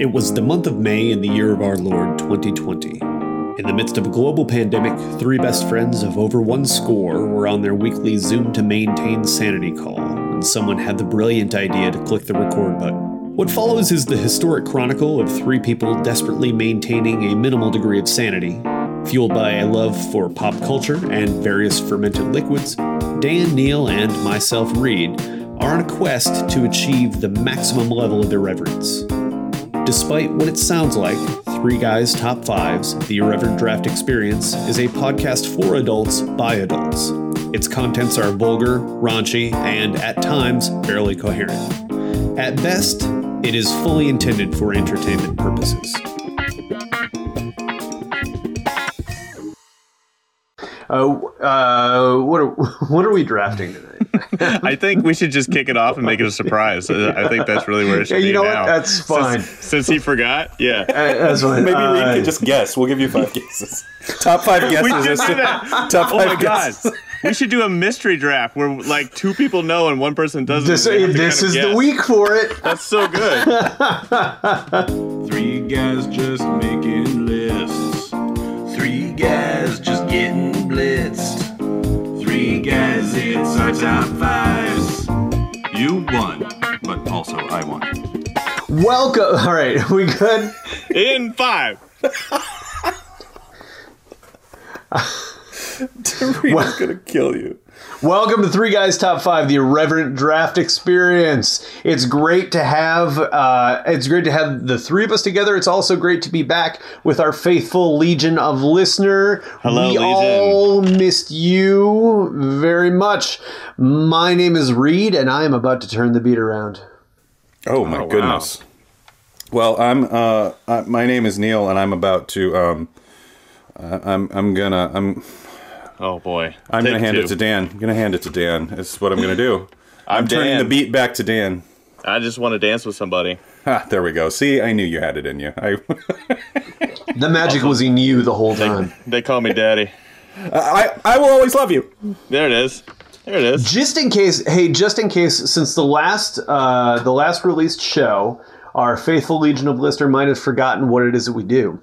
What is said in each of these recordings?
It was the month of May in the year of our Lord 2020. In the midst of a global pandemic, three best friends of over one score were on their weekly Zoom to maintain sanity call when someone had the brilliant idea to click the record button. What follows is the historic chronicle of three people desperately maintaining a minimal degree of sanity. Fueled by a love for pop culture and various fermented liquids, Dan, Neil, and myself, Reed, are on a quest to achieve the maximum level of irreverence. Despite what it sounds like, Three Guys Top Fives, The Irreverent Draft Experience, is a podcast for adults by adults. Its contents are vulgar, raunchy, and at times barely coherent. At best, it is fully intended for entertainment purposes. Uh, uh, what are what are we drafting tonight? I think we should just kick it off and make it a surprise. Uh, I think that's really where it should Yeah, you be know now. what? That's fine. Since, since he forgot, yeah. Uh, That's fine. Maybe Uh, Reed could just guess. We'll give you five guesses. Top five guesses. We should is- do that. Top Oh five my god, we should do a mystery draft where like two people know and one person doesn't. this They have to this kind is of the week for it. That's so good. Three guys just making lists. Three guys it's our top fives. You won, but also I won. Welcome. All right, we good? In five. Reed's gonna kill you. Welcome to Three Guys Top Five, the irreverent draft experience. It's great to have. Uh, it's great to have the three of us together. It's also great to be back with our faithful legion of listener. Hello, we Legion. all missed you very much. My name is Reed, and I am about to turn the beat around. Oh my wow. goodness. Well, I'm. Uh, uh, my name is Neil, and I'm about to. Um, uh, I'm. I'm gonna. I'm. Oh boy. I'm Take gonna hand two. it to Dan. I'm gonna hand it to Dan. This is what I'm gonna do. I'm, turning Dan. the beat back to Dan. I just want to dance with somebody. Ah, there we go. See, I knew you had it in you. I, The magic was in you the whole time. They call me daddy. I, I will always love you. There it is. There it is. just in case hey just in case since the last uh the last released show our faithful legion of listener might have forgotten what it is that we do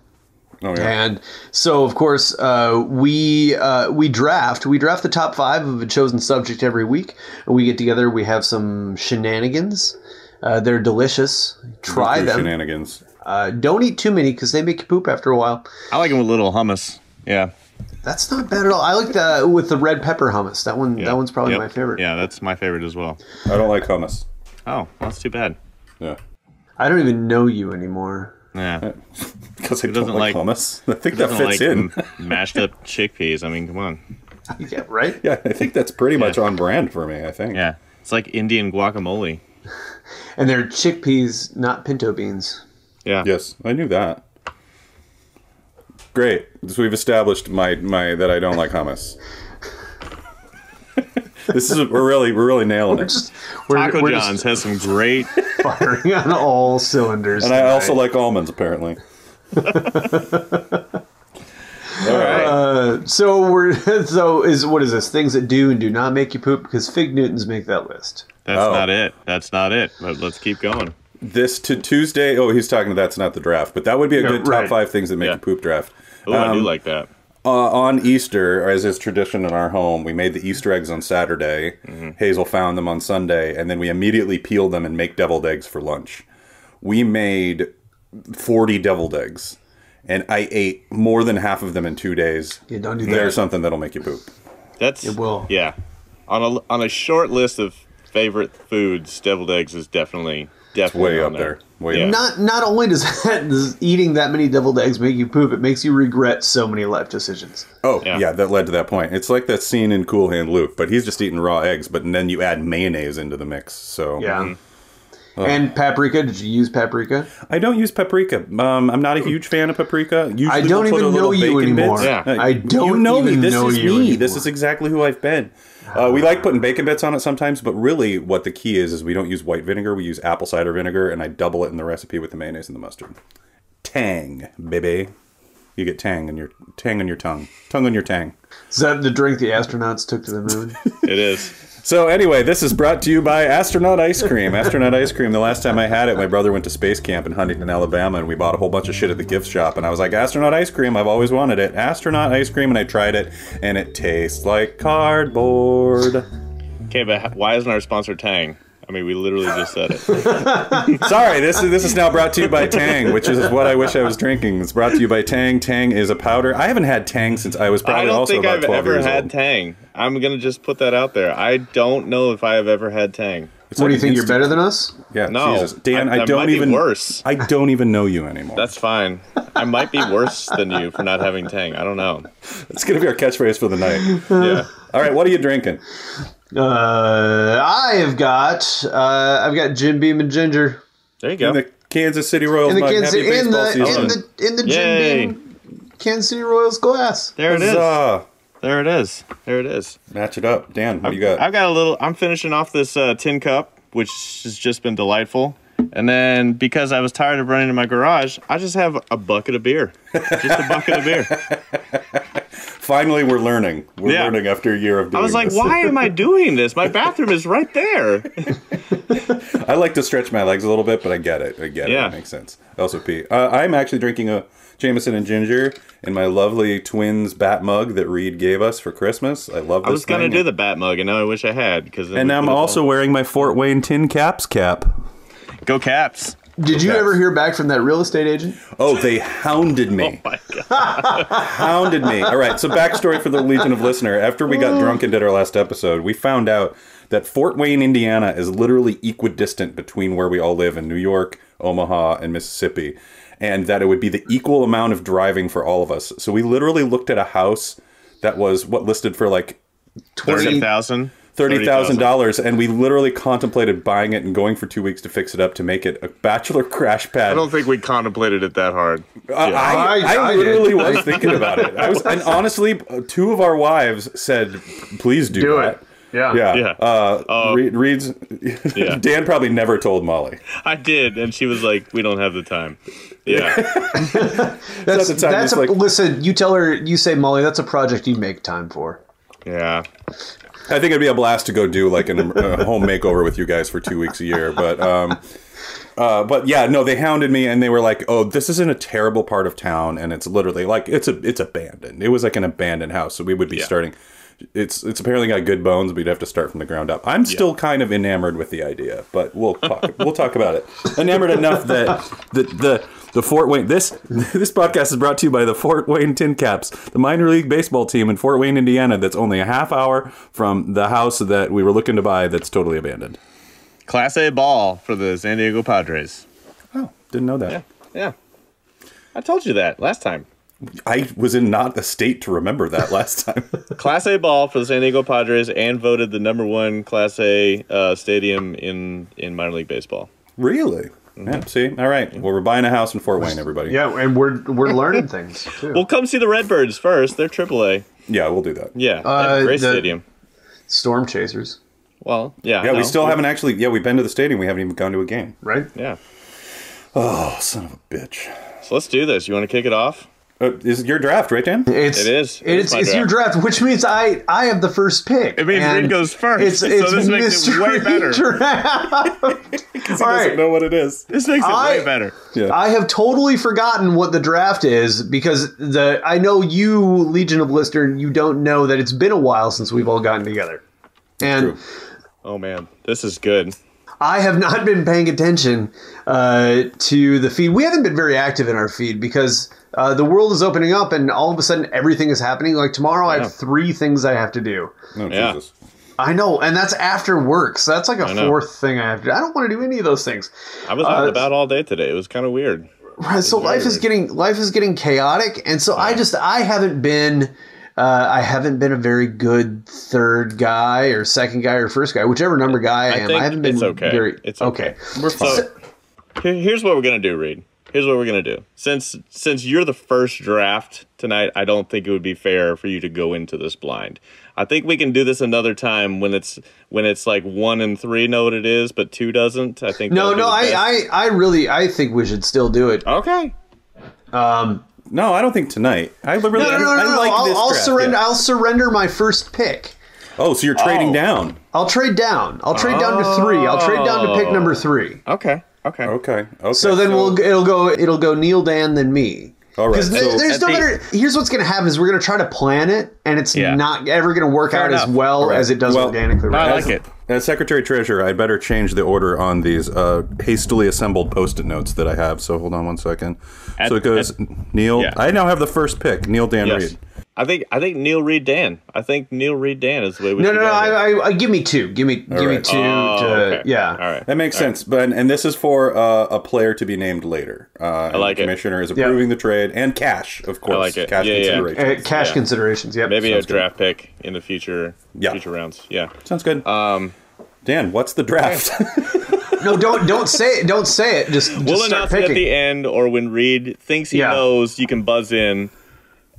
Oh yeah. and so of course uh, we uh, we draft we draft the top five of a chosen subject every week we get together we have some shenanigans uh, they're delicious try them Shenanigans. uh, don't eat too many because they make you poop after a while I like them with little hummus. Yeah. that's not bad at all i like the with the red pepper hummus that one yeah. that one's probably Yep. my favorite Yeah, that's my favorite as well. I don't like hummus. Oh, well, that's too bad. Yeah. i don't even know you anymore Yeah. Uh, because I don't doesn't like, like- hummus. I think that fits like in. mashed up chickpeas. I mean, come on. yeah right Yeah, I think that's pretty much on brand for me. I think. Yeah. It's like Indian guacamole. And they're chickpeas, not pinto beans. Yeah. Yes, I knew that. Great. So we've established my my that I don't like hummus. This is we're really we're really nailing We're it. just we're, Taco we're John's just has some great. firing on all cylinders. And I also like almonds apparently. All right. Uh, so we're so is what is this? Things that do and do not make you poop because Fig Newtons make that list. That's oh. not it. That's not it. But let's keep going. This to Tuesday. Oh, he's talking. To that's not the draft, but that would be a Yeah, good right. top five things that make Yeah. you poop draft. Oh, I do Um, like that. Uh, on Easter, as is tradition in our home, we made the Easter eggs on Saturday. Hazel found them on Sunday, and then we immediately peeled them and make deviled eggs for lunch. We made 40 deviled eggs, and I ate more than half of them in two days. Yeah, don't do There's that. something that'll make you poop. That's It will. Yeah. On a on a short list of favorite foods, deviled eggs is definitely definitely Way on up there. Way Yeah. Not not only does that does eating that many deviled eggs make you poop, it makes you regret so many life decisions. Oh, yeah. Yeah. that led to that point. It's like that scene in Cool Hand Luke, but he's just eating raw eggs, but then you add mayonnaise into the mix. So Yeah. And paprika? Did you use paprika? I don't use paprika. Um, I'm not a huge fan of paprika. Usually I don't we'll even know you anymore. Yeah. Uh, I don't you know me. This know is you me. This is exactly who I've been. Uh, we like putting bacon bits on it sometimes, but really, what the key is is we don't use white vinegar. We use apple cider vinegar, and I double it in the recipe with the mayonnaise and the mustard. Tang, baby. You get tang on your tang on your tongue, tongue on your tang. Is that the drink the astronauts took to the moon? It is. So anyway, this is brought to you by Astronaut Ice Cream. Astronaut Ice Cream. The last time I had it, my brother went to space camp in Huntington, Alabama, and we bought a whole bunch of shit at the gift shop. And I was like, Astronaut Ice Cream. I've always wanted it. Astronaut Ice Cream, and I tried it, and it tastes like cardboard. Okay, but why isn't our sponsor Tang? I mean, we literally just said it. Sorry, this is this is now brought to you by Tang, which is what I wish I was drinking. It's brought to you by Tang. Tang is a powder. I haven't had Tang since I was probably I probably don't also think about I've 12 ever had. Tang. I'm gonna just put that out there. I don't know if I have ever had Tang. It's What do you think? You're better than us? Yeah, No, Jesus, Dan, I- I, I don't might be even worse. I don't even know you anymore. That's fine. I might be worse than you for not having Tang. I don't know. It's gonna be our catchphrase for the night. Yeah. All right, what are you drinking? Uh, I have got uh, I've got Jim Beam and Ginger There you go. In the Kansas City Royals in the. Kansas Happy in the season. in the in the Yay. Jim Beam Kansas City Royals glass. there it is. Huzzah. There it is. There it is. Match it up, Dan. What do you got? I've got a little. I'm finishing off this uh, tin cup, which has just been delightful. And then because I was tired of running to my garage, I just have a bucket of beer. Just a bucket of beer. Finally, we're learning. We're Yeah. learning after a year of doing I was like, this. why am I doing this? My bathroom is right there. I like to stretch my legs a little bit, but I get it. I get it. Yeah. It makes sense. I also pee. Uh, I'm actually drinking a Jameson and ginger in my lovely twins bat mug that Reed gave us for Christmas. I love this I was gonna thing. do the bat mug, and now I wish I had because. And now I'm also wearing my Fort Wayne tin caps cap. go Caps. Did you ever hear back from that real estate agent? Oh, they hounded me. Oh, my God. hounded me. All right, so backstory for the Legion of Listener. After we got drunk and did our last episode, we found out that Fort Wayne, Indiana is literally equidistant between where we all live in New York, Omaha, and Mississippi, and that it would be the equal amount of driving for all of us. So we literally looked at a house that was what listed for like Thirty thousand. Thirty thousand dollars, and we literally contemplated buying it and going for two weeks to fix it up to make it a bachelor crash pad. I don't think we contemplated it that hard. I, Yeah. I, I- I I literally did. was thinking about it. I was, and honestly, two of our wives said, "Please do, Do that." it. Yeah. Yeah. Yeah. Uh, Reed, Reed's. Yeah. Dan probably never told Molly. I did, and she was like, "We don't have the time." Yeah, That's, the time that's a, like- listen. You tell her. You say, Molly, that's a project you make time for. yeah. I think it'd be a blast to go do like an, a home makeover with you guys for two weeks a year. But, um, uh, but yeah, no, they hounded me and they were like, "Oh, this is in a terrible part of town, and it's literally like it's a it's abandoned. It was like an abandoned house, so we would be Yeah. starting." It's it's apparently got good bones, but you'd have to start from the ground up. I'm still kind of enamored with the idea, but we'll talk we'll talk about it. Enamored enough that the the the Fort Wayne this this podcast is brought to you by the Fort Wayne TinCaps, the minor league baseball team in Fort Wayne, Indiana. That's only a half hour from the house that we were looking to buy. That's totally abandoned. Class A ball for the San Diego Padres. Oh, didn't know that. Yeah, Yeah, I told you that last time. I was in not a state to remember that last time. Class A ball for the San Diego Padres, and voted the number one Class A uh, stadium in in minor league baseball. really? Yeah. See, all right. Well, we're buying a house in Fort Wayne, everybody. Yeah, and we're we're learning things too. Well, come see the Redbirds first. They're AAA. Yeah, we'll do that. Yeah, they have Uh, a great stadium. Storm chasers, Well, yeah. Yeah, we still haven't actually. Yeah, we've been to the stadium. We haven't even gone to a game. right? Yeah. Oh, son of a bitch. So let's do this. You want to kick it off? Uh, is it your draft, right, Dan? It's It is. It It's is my it's your draft, which means I I have the first pick. It means And Reed goes first, It's so it's this makes it way better. draft. All He right. doesn't know what it is. This makes it I- way better. Yeah. I have totally forgotten what the draft is because the I know you Legion of Lister you don't know that it's been a while since we've all gotten together. And True. Oh man, this is good. I have not been paying attention uh, to the feed. We haven't been very active in our feed because uh, the world is opening up and all of a sudden everything is happening. Like tomorrow, I have three things I have to do. Oh, Yeah. Jesus. I know, and that's after work, so that's like a fourth thing I have to. do. I don't want to do any of those things. I was out and about all day today. It was kind of weird. Right, so very life is getting life is getting chaotic, and so I just I haven't been. Uh, I haven't been a very good third guy or second guy or first guy, whichever number guy I, I am. I haven't been it's okay. very. It's okay. We're fine. So here's what we're gonna do, Reed. Here's what we're gonna do. Since since you're the first draft tonight, I don't think it would be fair for you to go into this blind. I think we can do this another time when it's when it's like one and three know what it is, but two doesn't. I think No, that'd be no, the I, best. I, I really, I think we should still do it. okay. Um, No, I don't think tonight. I really, no, no, no, I, no, I like I'll, this I'll draft, surrender. yeah. I'll surrender my first pick. Oh, so you're trading Oh. down? I'll trade down. I'll trade down to three. I'll trade down to pick number three. Okay. Okay. Okay. Okay. So then we'll it'll go it'll go Neil Dan then me. All right. Because So there's no the- better. Here's what's going to happen: is we're going to try to plan it, and it's Yeah. not ever going to work Fair out as well right. as it does Well, organically. I Right? like it. As Secretary Treasurer, I'd better change the order on these uh, hastily assembled post-it notes that I have. So hold on one second. At- so it goes at- Neil. yeah. I now have the first pick. Neil Dan Yes. Reed. I think I think Neil Reed Dan. I think Neil Reed Dan is the way we. No, should no, no. go here. I, I, I give me two. Give me, give me two. Oh, to, okay. Yeah. All right. That makes sense. But and this is for uh, a player to be named later. Uh, I like it. the commissioner is approving the trade and cash, of course. I like it. Cash Yeah, yeah. Uh, cash Yeah. considerations. Yep. Maybe Sounds a good. draft pick in the future. Yeah. Future rounds. Yeah. Sounds good. Um. Dan, what's the draft? No, don't don't say it. Don't say it. Just, just We'll start announce it at the end, or when Reed thinks he Yeah. knows, you can buzz in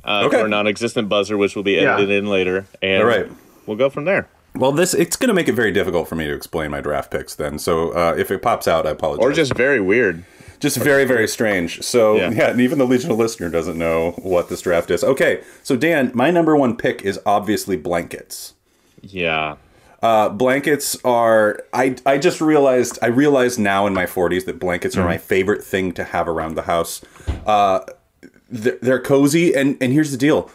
uh, Okay. for a non-existent buzzer, which will be Yeah. edited in later, and All right. we'll go from there. well, this it's going to make it very difficult for me to explain my draft picks. Then, so uh, if it pops out, I apologize. Or just very weird. just very very strange so Yeah. yeah. and even the legional listener doesn't know what this draft is okay so dan my number one pick is obviously blankets Yeah. uh, blankets are I, I just realized i realized now in my 40s that blankets are my favorite thing to have around the house uh, they're, cozy and and here's the deal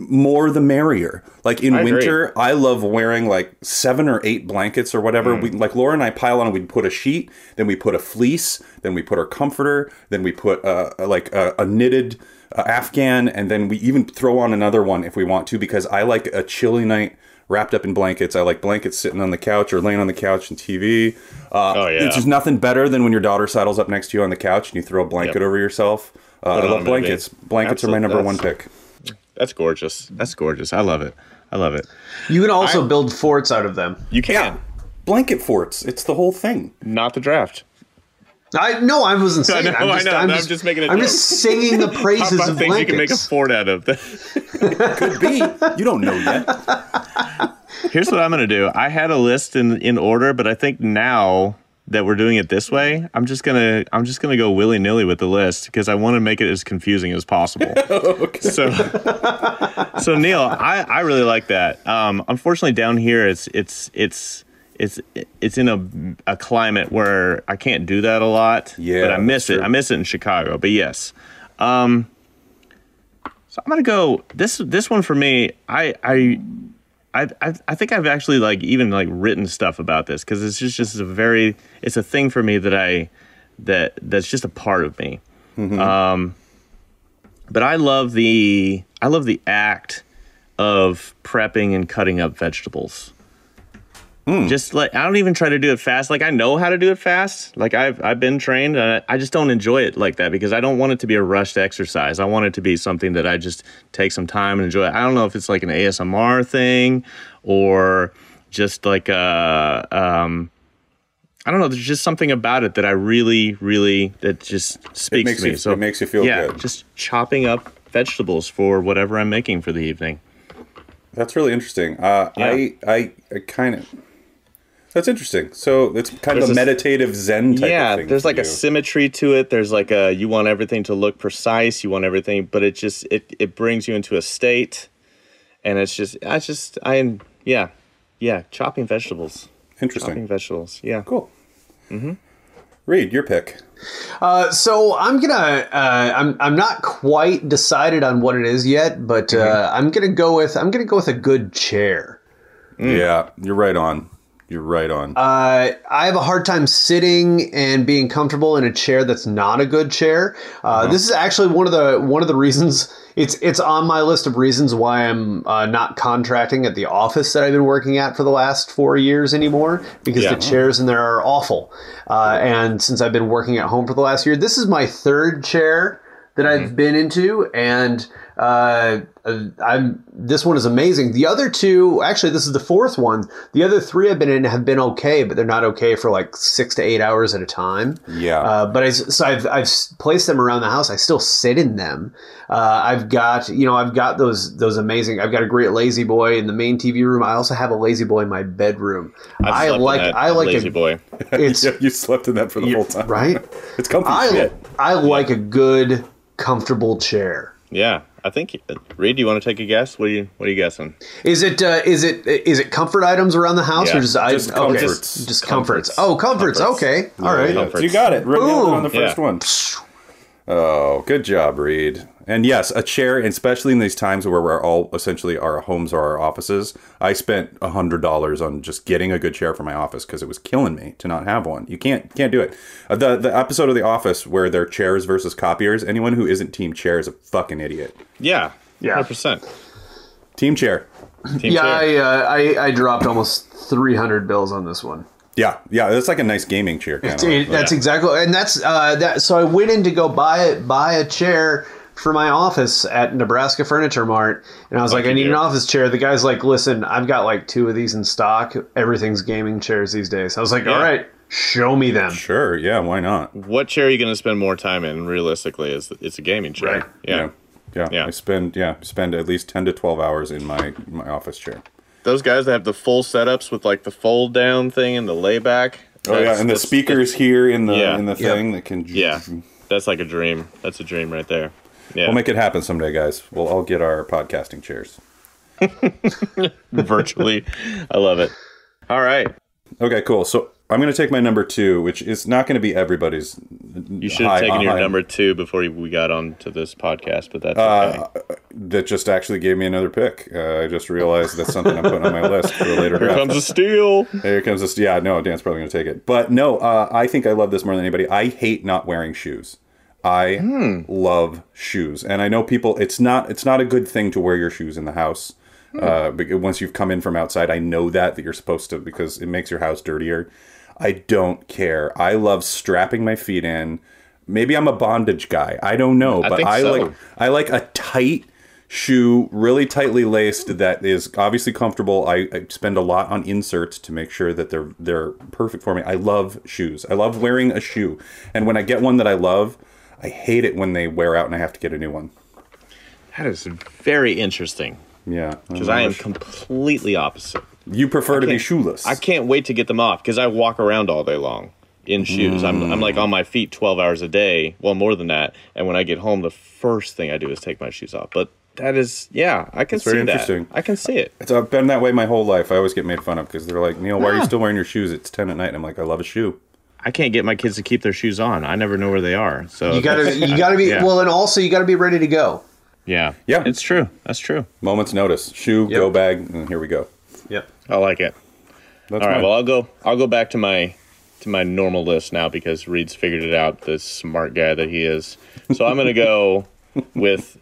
more the merrier. Like in I agree. winter i love wearing like seven or eight blankets or whatever. We like laura and i pile on we'd put a sheet then we put a fleece then we put our comforter then we put uh, like a, a knitted uh, afghan and then we even throw on another one if we want to because i like a chilly night wrapped up in blankets. I like blankets sitting on the couch or laying on the couch and tv uh, Oh, yeah. it's just nothing better than when your daughter saddles up next to you on the couch and you throw a blanket Yep. over yourself. Uh, i love blankets. Blankets are my number one pick That's gorgeous. That's gorgeous. I love it. I love it. You can also build forts out of them. You can. Yeah. Blanket forts. It's the whole thing. Not the draft. I no, I wasn't saying. know, I'm I just, know, I'm, but I'm just, just making a I'm joke. just singing the Top praises five of things you can make a fort out of. Could be. you don't know yet. Here's what I'm gonna do. I had a list in in order, but I think now that we're doing it this way, I'm just gonna I'm just gonna go willy nilly with the list because I want to make it as confusing as possible. okay. So, so Neil, I I really like that. Um, unfortunately, down here it's it's it's. It's it's in a, a climate where I can't do that a lot. Yeah, but I miss it. true. I miss it in Chicago. But yes, um, so I'm gonna go this this one for me. I I I, I, I think I've actually like even like written stuff about this because it's just just a very it's a thing for me that I that that's just a part of me. Um, but I love the I love the act of prepping and cutting up vegetables. Just like I don't even try to do it fast. Like I know how to do it fast. Like I've I've been trained. And I, I just don't enjoy it like that because I don't want it to be a rushed exercise. I want it to be something that I just take some time and enjoy. I don't know if it's like an ASMR thing or just like a um, I don't know. There's just something about it that I really, really that just speaks makes to me. you- so it makes you feel yeah, good. just chopping up vegetables for whatever I'm making for the evening. That's really interesting. Uh, Yeah. I, I, I kind of. That's interesting. So it's kind of There's a a- meditative Zen type yeah of thing. there's for like a symmetry to it there's like a you want everything to look precise you want everything but it just it it brings you into a state and it's just i just i am yeah yeah chopping vegetables Interesting. chopping vegetables yeah Cool. Mhm. Reed your pick. Uh, so I'm gonna. Uh, I'm. I'm not quite decided on what it is yet, but Mm-hmm. uh, I'm gonna go with. I'm gonna go with a good chair. Yeah, you're right on. You're right on. Uh, I have a hard time sitting and being comfortable in a chair that's not a good chair. Uh, This is actually one of the one of the reasons it's it's on my list of reasons why I'm uh, not contracting at the office that I've been working at for the last four years anymore because Yeah. the chairs in there are awful. Uh, and since I've been working at home for the last year, this is my third chair that I've been into, and uh, I'm this one is amazing. The other two, actually, this is the fourth one. The other three I've been in have been okay, but they're not okay for like six to eight hours at a time. Yeah. Uh, but I, so I've I've placed them around the house. I still sit in them. Uh, I've got you know I've got those those amazing. I've got a great La-Z-Boy in the main TV room. I also have a La-Z-Boy in my bedroom. I've I like I like lazy a, boy It's Yeah, you slept in that for the whole time. right. It's comfy I shit. I like a good comfortable chair. yeah I think Reed, do you want to take a guess? What are you What are you guessing? Is it uh, is it is it comfort items around the house Yeah, or just, I, just okay. comforts. Just Comforts. comforts. Oh, comforts. Comforts. Okay. All right. Yeah, Comforts. You got it. Right Boom. on the first Yeah. one. Oh, good job, Reed. And yes, a chair, especially in these times where we're all essentially our homes or our offices. I spent a hundred dollars on just getting a good chair for my office because it was killing me to not have one. You can't can't do it. Uh, the the episode of The Office where they're chairs versus copiers. Anyone who isn't team chair is a fucking idiot. Yeah, Yeah. hundred percent. Team chair. Team Yeah, chair. I, uh, I I dropped almost three hundred bills on this one. Yeah, yeah. That's like a nice gaming chair. Kind It- of. that's Yeah. exactly, and that's uh, that. So I went in to go buy it, buy a chair for my office at Nebraska Furniture Mart, and I was like, I need do. an office chair. The guy's like, listen, I've got like two of these in stock. Everything's gaming chairs these days. I was like, Yeah. all right, show me them. Sure. Yeah. Why not? What chair are you going to spend more time in? Realistically, is it's a gaming chair. Right. Yeah. Yeah. Yeah. Yeah. I spend yeah spend at least ten to twelve hours in my my office chair. Those guys that have the full setups with like the fold down thing and the layback. Oh yeah, and the speakers here in the Yeah. in the Yep. thing that can Yeah, that's like a dream. That's a dream right there. Yeah, We'll make it happen someday, guys. We'll all get our podcasting chairs. virtually. I love it. All right, Okay, cool. So I'm going to take my number two, which is not going to be everybody's. you should have taken your number two before we got on to this podcast, but that's Uh. That just actually gave me another pick. Uh, I just realized that's something I'm putting on my list for later Here draft. comes a steal. Here comes this. Yeah, no, Dan's probably going to take it. But no, uh, I think I love this more than anybody. I hate not wearing shoes. I Hmm. love shoes, and I know people. It's not. It's not a good thing to wear your shoes in the house. Hmm. Uh, once you've come in from outside, I know that that you're supposed to because it makes your house dirtier. I don't care. I love strapping my feet in. Maybe I'm a bondage guy. I don't know, but think I so. like I like a tight shoe, really tightly laced that is obviously comfortable. I, I spend a lot on inserts to make sure that they're they're perfect for me. I love shoes. I love wearing a shoe. And when I get one that I love, I hate it when they wear out and I have to get a new one. That is very interesting Yeah. because I am completely opposite. You prefer to be shoeless. I can't wait to get them off because I walk around all day long in shoes. I'm, I'm like on my feet 12 hours a day, well, more than that. And when I get home, the first thing I do is take my shoes off. But that is, yeah, I can see it. very that. interesting. I can see it. It's I've been that way my whole life. I always get made fun of because they're like, Neil, why are you still wearing your shoes? It's ten at night. And I'm like, I love a shoe. I can't get my kids to keep their shoes on. I never know where they are. So You gotta, you gotta be yeah. well, and also you gotta be ready to go. yeah, Yeah. it's true. That's true. Moments notice. Shoe, Yep. go bag, and here we go. Yep. I like it. That's All right. mine. Well, I'll go. I'll go back to my to my normal list now because Reed's figured it out. The smart guy that he is. So I'm gonna go with.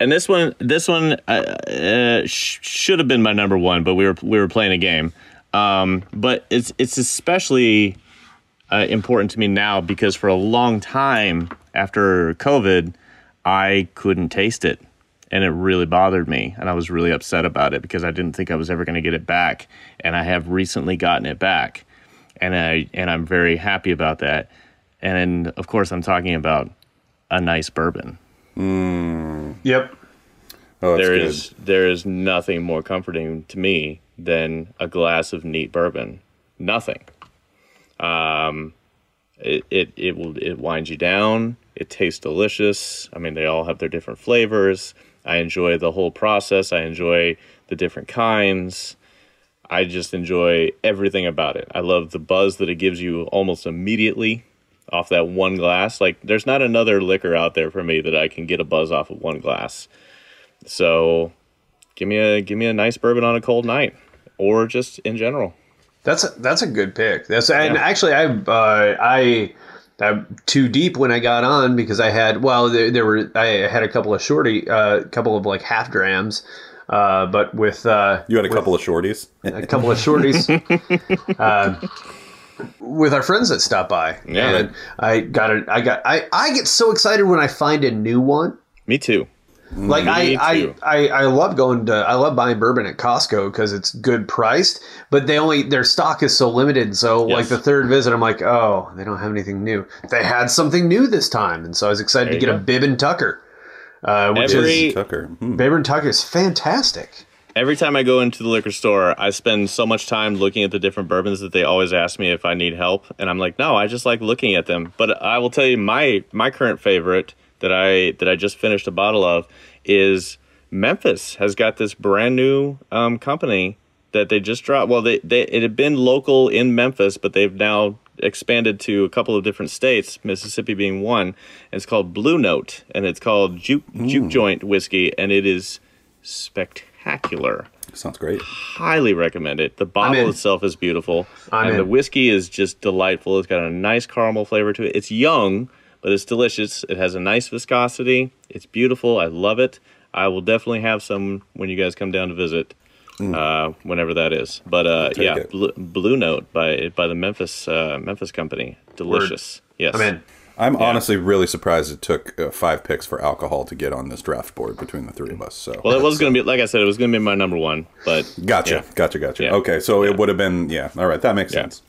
And this one, this one uh, uh, sh- should have been my number one, but we were we were playing a game. Um, but it's it's especially uh, important to me now because for a long time after COVID, I couldn't taste it, and it really bothered me, and I was really upset about it because I didn't think I was ever going to get it back, and I have recently gotten it back, and I and I'm very happy about that, and of course I'm talking about a nice bourbon. Yep. oh, that's There good. is there is nothing more comforting to me than a glass of neat bourbon. Nothing. Um, it it it will it winds you down. It tastes delicious. I mean, they all have their different flavors. I enjoy the whole process. I enjoy the different kinds. I just enjoy everything about it. I love the buzz that it gives you almost immediately off that one glass. Like there's not another liquor out there for me that I can get a buzz off of one glass. So give me a give me a nice bourbon on a cold night, or just in general. That's a, that's a good pick. That's and Yeah. actually I uh, I I'm too deep when I got on because I had well there, there were I had a couple of shorty a uh, couple of like half drams, uh, but with uh, You had a couple of shorties. a couple of shorties. uh, with our friends that stop by, Yeah. and I got it. I got. I, I get so excited when I find a new one. Me too. Like I, I. I, I love going to I love buying bourbon at Costco because it's good priced, but they only their stock is so limited. So like the third visit, I'm like, oh, they don't have anything new. They had something new this time, and so I was excited There to you get a go. Bib and Tucker, uh, which Every- is Tucker. Hmm. Bib and Tucker is fantastic. Every time I go into the liquor store, I spend so much time looking at the different bourbons that they always ask me if I need help, and I'm like, no, I just like looking at them. But I will tell you, my my current favorite that I that I just finished a bottle of is Memphis has got this brand new um, company that they just dropped. Well, they, they it had been local in Memphis, but they've now expanded to a couple of different states, Mississippi being one. And it's called Blue Note, and it's called Juke Juke Joint whiskey, and it is spectacular. Sounds great. Highly recommend it. The bottle itself is beautiful, I'm and the whiskey is just delightful. It's got a nice caramel flavor to it. It's young, but it's delicious. It has a nice viscosity. It's beautiful. I love it. I will definitely have some when you guys come down to visit, uh, whenever that is. But uh, yeah, it. Blue, Blue Note by by the Memphis uh, Memphis company. Delicious. Yes. I'm in. I'm honestly really surprised it took uh, five picks for alcohol to get on this draft board between the three of us. So Well, it was going to be like I said, it was going to be my number one, but Gotcha, yeah. gotcha, gotcha. Yeah. Okay, so Yeah. it would have been yeah. All right, that makes Yeah. sense.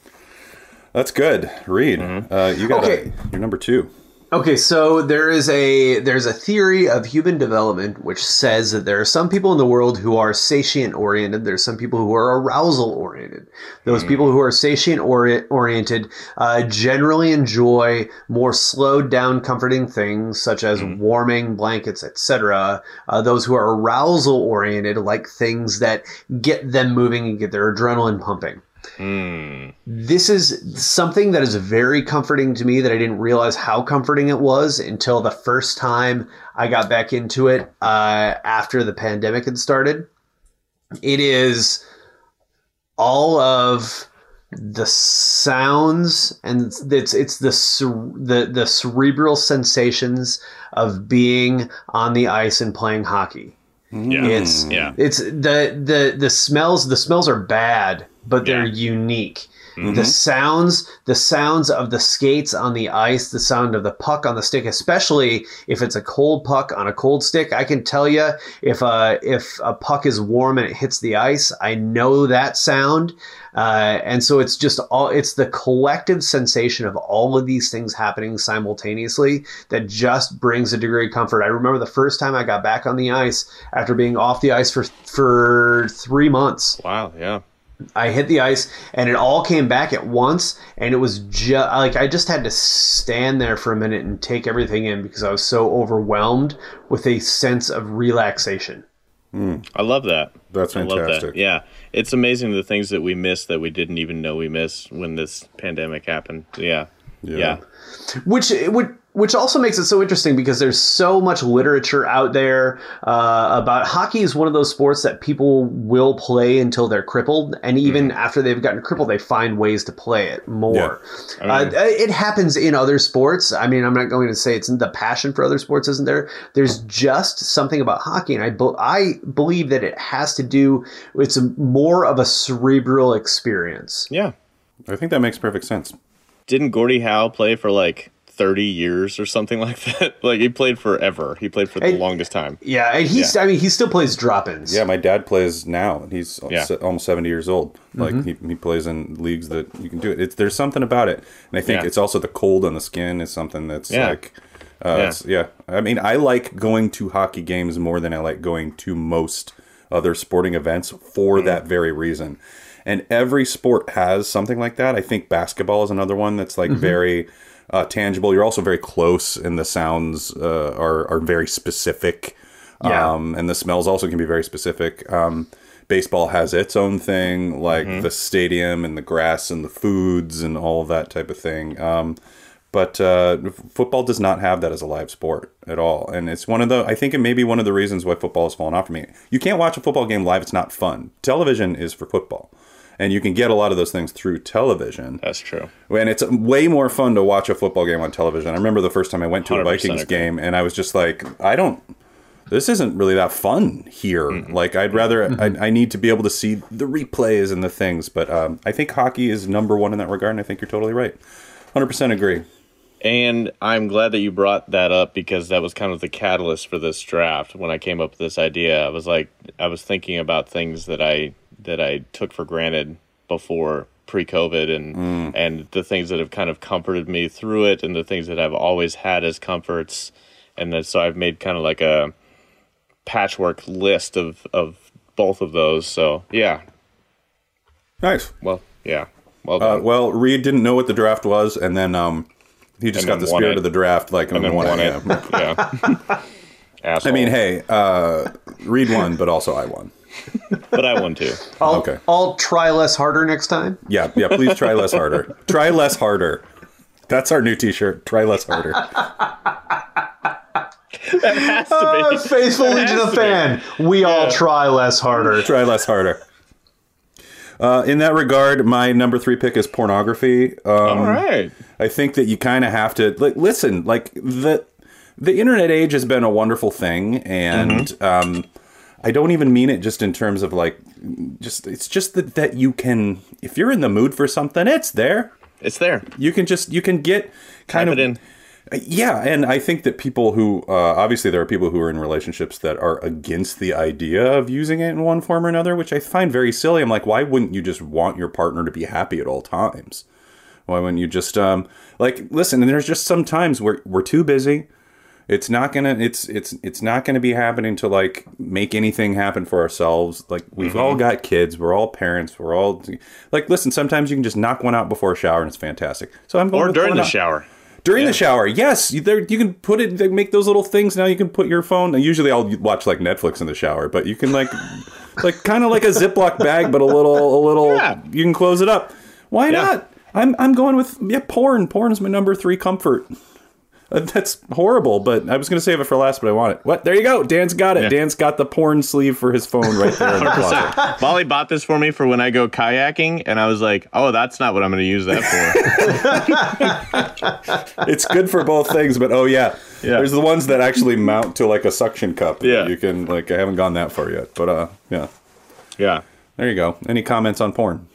That's good. Reed, Mm-hmm. uh, you got Okay. your number two. Okay, so there is a there's a theory of human development which says that there are some people in the world who are satiant oriented. There's some people who are arousal oriented. Those people who are satiant ori- oriented uh, generally enjoy more slowed down, comforting things such as warming blankets, etc. Uh, those who are arousal oriented like things that get them moving and get their adrenaline pumping this is something that is very comforting to me that I didn't realize how comforting it was until the first time I got back into it uh, after the pandemic had started. It is all of the sounds and it's it's the the the cerebral sensations of being on the ice and playing hockey. yeah, It's yeah. it's the the the smells the smells are bad, but they're unique. The sounds, the sounds of the skates on the ice, the sound of the puck on the stick, especially if it's a cold puck on a cold stick. I can tell you if a if a puck is warm and it hits the ice, I know that sound, uh, and so it's just all it's the collective sensation of all of these things happening simultaneously that just brings a degree of comfort. I remember the first time I got back on the ice after being off the ice for for three months. Wow, yeah. I hit the ice and it all came back at once and it was just like I just had to stand there for a minute and take everything in because I was so overwhelmed with a sense of relaxation. Hmm. I love that. That's I love that. fantastic. Yeah, it's amazing the things that we miss that we didn't even know we missed when this pandemic happened. Yeah, Yeah. yeah, which would which also makes it so interesting because there's so much literature out there uh, about hockey is one of those sports that people will play until they're crippled. And even after they've gotten crippled they find ways to play it more. Uh, it happens in other sports. I mean i'm not going to say it's the passion for other sports isn't there. There's just something about hockey and i, be- I believe that it has to do it's a, more of a cerebral experience. Yeah. I think that makes perfect sense. Didn't Gordie Howe play for like thirty years or something like that? like he played forever. He played for the Hey, longest time. yeah and he's i mean he still plays drop-ins Yeah, my dad plays now, and he's Yeah. almost seventy years old. Like he, he plays in leagues that you can do it. It's, there's something about it, and I think Yeah. it's also the cold on the skin is something that's Yeah. like, uh, Yeah. It's, yeah. I mean, I like going to hockey games more than I like going to most other sporting events for Mm. that very reason. And every sport has something like that. I think basketball is another one that's like very uh, tangible. You're also very close, and the sounds uh, are are very specific. Yeah. Um, and the smells also can be very specific. Um, baseball has its own thing, like the stadium and the grass and the foods and all of that type of thing. Um, but uh, football does not have that as a live sport at all, and it's one of the. I think it may be one of the reasons why football has fallen off for me. You can't watch a football game live; it's not fun. Television is for football, and you can get a lot of those things through television. That's true. And it's way more fun to watch a football game on television. I remember the first time I went to a Vikings agree. game, and I was just like, I don't. This isn't really that fun here. Like, I'd rather. I, I need to be able to see the replays and the things. But um, I think hockey is number one in that regard, and I think you're totally right. Hundred percent agree. And I'm glad that you brought that up because that was kind of the catalyst for this draft. When I came up with this idea, I was like, I was thinking about things that I that I took for granted before pre-COVID, and and the things that have kind of comforted me through it, and the things that I've always had as comforts, and then so I've made kind of like a patchwork list of of both of those. So yeah, Nice. well, yeah, well Uh, well, Reed didn't know what the draft was, and then um, He just got the spirit it. of the draft like and in then one won it. a.m. Yeah. I mean, hey, uh, Reed won, but also I won. but I won too. I'll, Okay. I'll try less harder next time. Yeah, yeah. Please try less harder. Try less harder. That's our new T-shirt. Try less harder. That has to Uh, faithful It Legion of to be. Fan. We all try less harder. Try less harder. Uh, in that regard, my number three pick is pornography. Um, All right. I think that you kind of have to like listen. Like the the internet age has been a wonderful thing, and um, I don't even mean it just in terms of like just. It's just that that you can, if you're in the mood for something, it's there. It's there. You can just you can get kind Type of in. yeah, and I think that people who uh, obviously there are people who are in relationships that are against the idea of using it in one form or another, which I find very silly. I'm like, why wouldn't you just want your partner to be happy at all times? Why wouldn't you just um like listen? And there's just some times where we're too busy. It's not gonna. It's it's it's not gonna be happening to like make anything happen for ourselves. Like we've all mm-hmm. got kids. We're all parents. We're all like listen. Sometimes you can just knock one out before a shower and it's fantastic. So I'm going Or during the out- shower. during the shower, yes, you, there, you can put it. They make those little things now. You can put your phone. Usually, I'll watch like Netflix in the shower, but you can like, like kind of like a Ziploc bag, but a little, a little. Yeah. You can close it up. Why Yeah. not? I'm I'm going with yeah. Porn. Porn is my number three comfort. Uh, That's horrible, but I was going to save it for last, but I want it. What? There you go. Dan's got it. Yeah. Dan's got the porn sleeve for his phone right there in the closet. Molly bought this for me for when I go kayaking, and I was like, "Oh, that's not what I'm going to use that for." It's good for both things, but oh yeah. Yeah. There's the ones that actually mount to like a suction cup. Yeah. You can like I haven't gone that far yet, but uh yeah. yeah. There you go. Any comments on porn?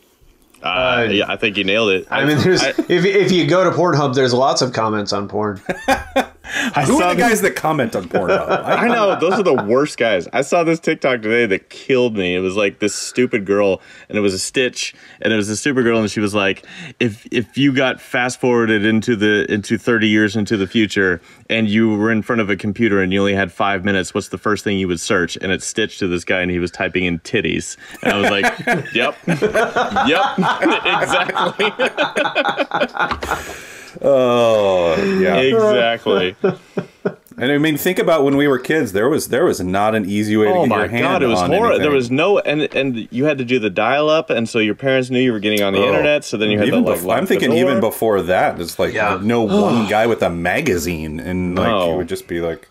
Uh, yeah, I think you nailed it. I mean, there's I, if, if you go to Pornhub, there's lots of comments on porn. I Who saw are the this- guys that comment on Pornhub? I know those are the worst guys. I saw this TikTok today that killed me. It was like this stupid girl, and it was a Stitch, and it was a stupid girl, and she was like, "If if you got fast forwarded into the into thirty years into the future, and you were in front of a computer and you only had five minutes, what's the first thing you would search?" And it's Stitch to this guy, and he was typing in titties, and I was like, "Yep, yep, exactly, Oh yeah. exactly." And I mean, think about when we were kids. There was there was not an easy way to Oh get my your hand god, it was on horrible. anything. There was no and and you had to do the dial up, and so your parents knew you were getting on the Oh. internet. So then you had even to like. before, lock I'm the thinking door. even before that, it's like Yeah. no one guy with a magazine, and like No. it would just be like,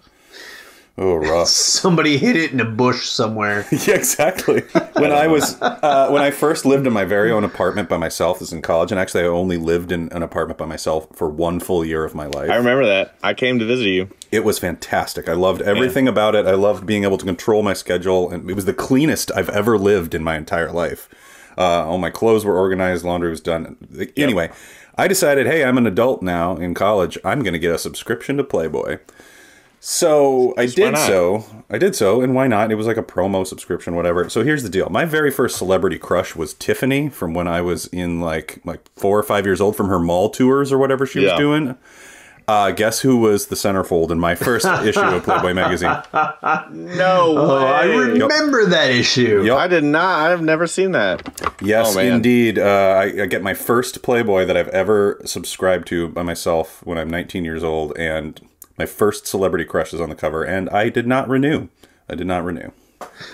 oh, rough. Somebody hid it in a bush somewhere. Yeah, exactly. When I was uh, when I first lived in my very own apartment by myself, this was in college, and actually I only lived in an apartment by myself for one full year of my life. I remember that. I came to visit you. It was fantastic. I loved everything about it. I loved being able to control my schedule, and it was the cleanest I've ever lived in my entire life. Uh, all my clothes were organized, laundry was done. Anyway, I decided, hey, I'm an adult now in college. I'm going to get a subscription to Playboy. So I did so. I did so, and why not? It was like a promo subscription, whatever. So here's the deal: my very first celebrity crush was Tiffany from when I was in like like four or five years old from her mall tours or whatever she Yeah. was doing. Uh, guess who was the centerfold in my first issue of Playboy magazine? No, Oh, I remember that issue. Yep. I did not. I've never seen that. Yes, Oh, indeed. Uh, I, I get my first Playboy that I've ever subscribed to by myself when I'm 19 years old, and my first celebrity crush is on the cover, and I did not renew. I did not renew.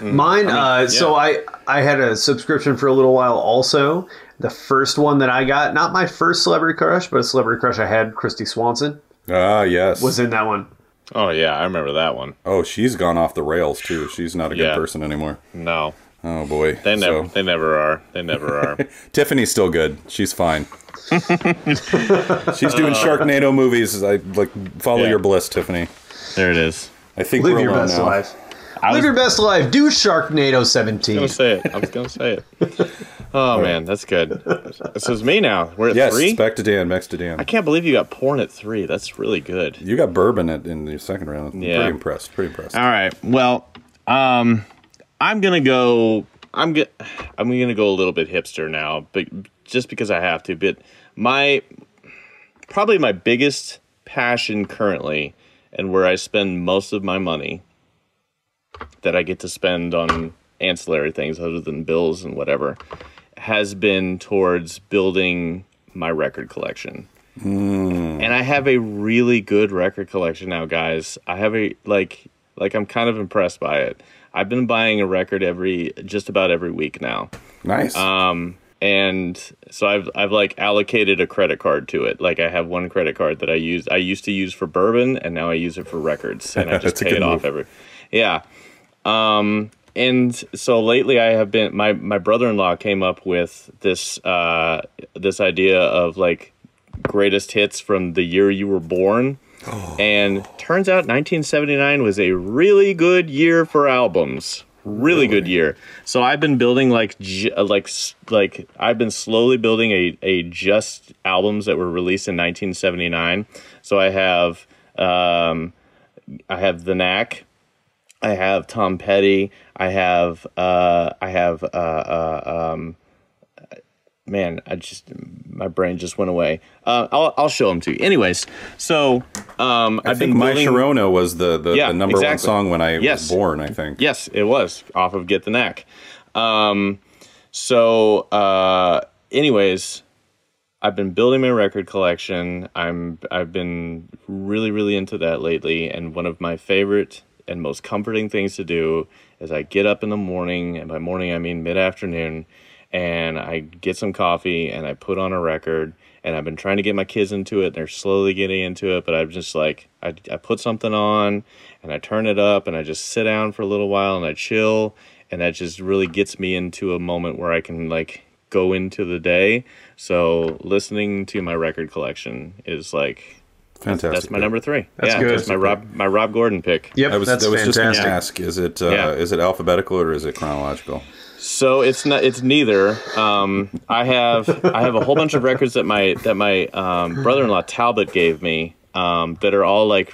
Mine. uh, So I I had a subscription for a little while. Also, the first one that I got, not my first celebrity crush, but a celebrity crush I had, Kristy Swanson, Ah, yes. was in that one. Oh yeah, I remember that one. oh, she's gone off the rails too. She's not a good Yeah. person anymore. No, Oh boy. they never. So, They never are. They never are. Tiffany's still good. She's fine. she's doing Sharknado movies. I like follow Yeah. your bliss, Tiffany. there it is. I think Live we're your alone best now. life. I Live was your best life. Do Sharknado 17. gonna say it. I was gonna say it. Oh man, that's good. This is me now. We're at Yes, three. back to Dan. Back to Dan. I can't believe you got porn at three. That's really good. You got bourbon at, in the second round. I'm Yeah. Pretty impressed. Pretty impressed. All right. Well, um, I'm gonna go. I'm go, I'm gonna go a little bit hipster now, but just because I have to. But my probably my biggest passion currently, and where I spend most of my money, that I get to spend on ancillary things other than bills and whatever, has been towards building my record collection. Mm. and I have a really good record collection now, guys. I have a like like I'm kind of impressed by it. I've been buying a record every just about every week now. Nice. Um, and so I've I've like allocated a credit card to it. Like I have one credit card that I use I used to use for bourbon and now I use it for records and I just pay it off every Yeah. Um and so lately I have been my my brother-in-law came up with this uh this idea of like greatest hits from the year you were born. And turns out 1979 was a really good year for albums. Really, good year. So I've been building like uh, like like I've been slowly building a a just albums that were released in 1979. So I have um I have The Knack, I have Tom Petty, I have uh I have uh, uh um man, I just my brain just went away. Uh, I'll I'll show them to you. Anyways, so um, I I've think been My building- Sharona was the, the, Yeah, the number one song when I Yes. was born, I think. Yes, it was off of Get the Knack. Um, so, uh, anyways, I've been building my record collection. I'm I've been really really into that lately, and one of my favorite and most comforting things to do is I get up in the morning, and by morning I mean mid afternoon, and I get some coffee and I put on a record. And I've been trying to get my kids into it. They're slowly getting into it, but I'm just like, I, I put something on and I turn it up and I just sit down for a little while and I chill. And that just really gets me into a moment where I can like go into the day. So listening to my record collection is like Fantastic. that's my number three. That's yeah, good. That's my Rob my Rob Gordon pick. Yep, I was, that's I was just going to fantastic. ask: is it uh, Yeah. is it alphabetical or is it chronological? So it's not it's neither. Um, I have I have a whole bunch of records that my that my um, brother-in-law Talbot gave me um, that are all like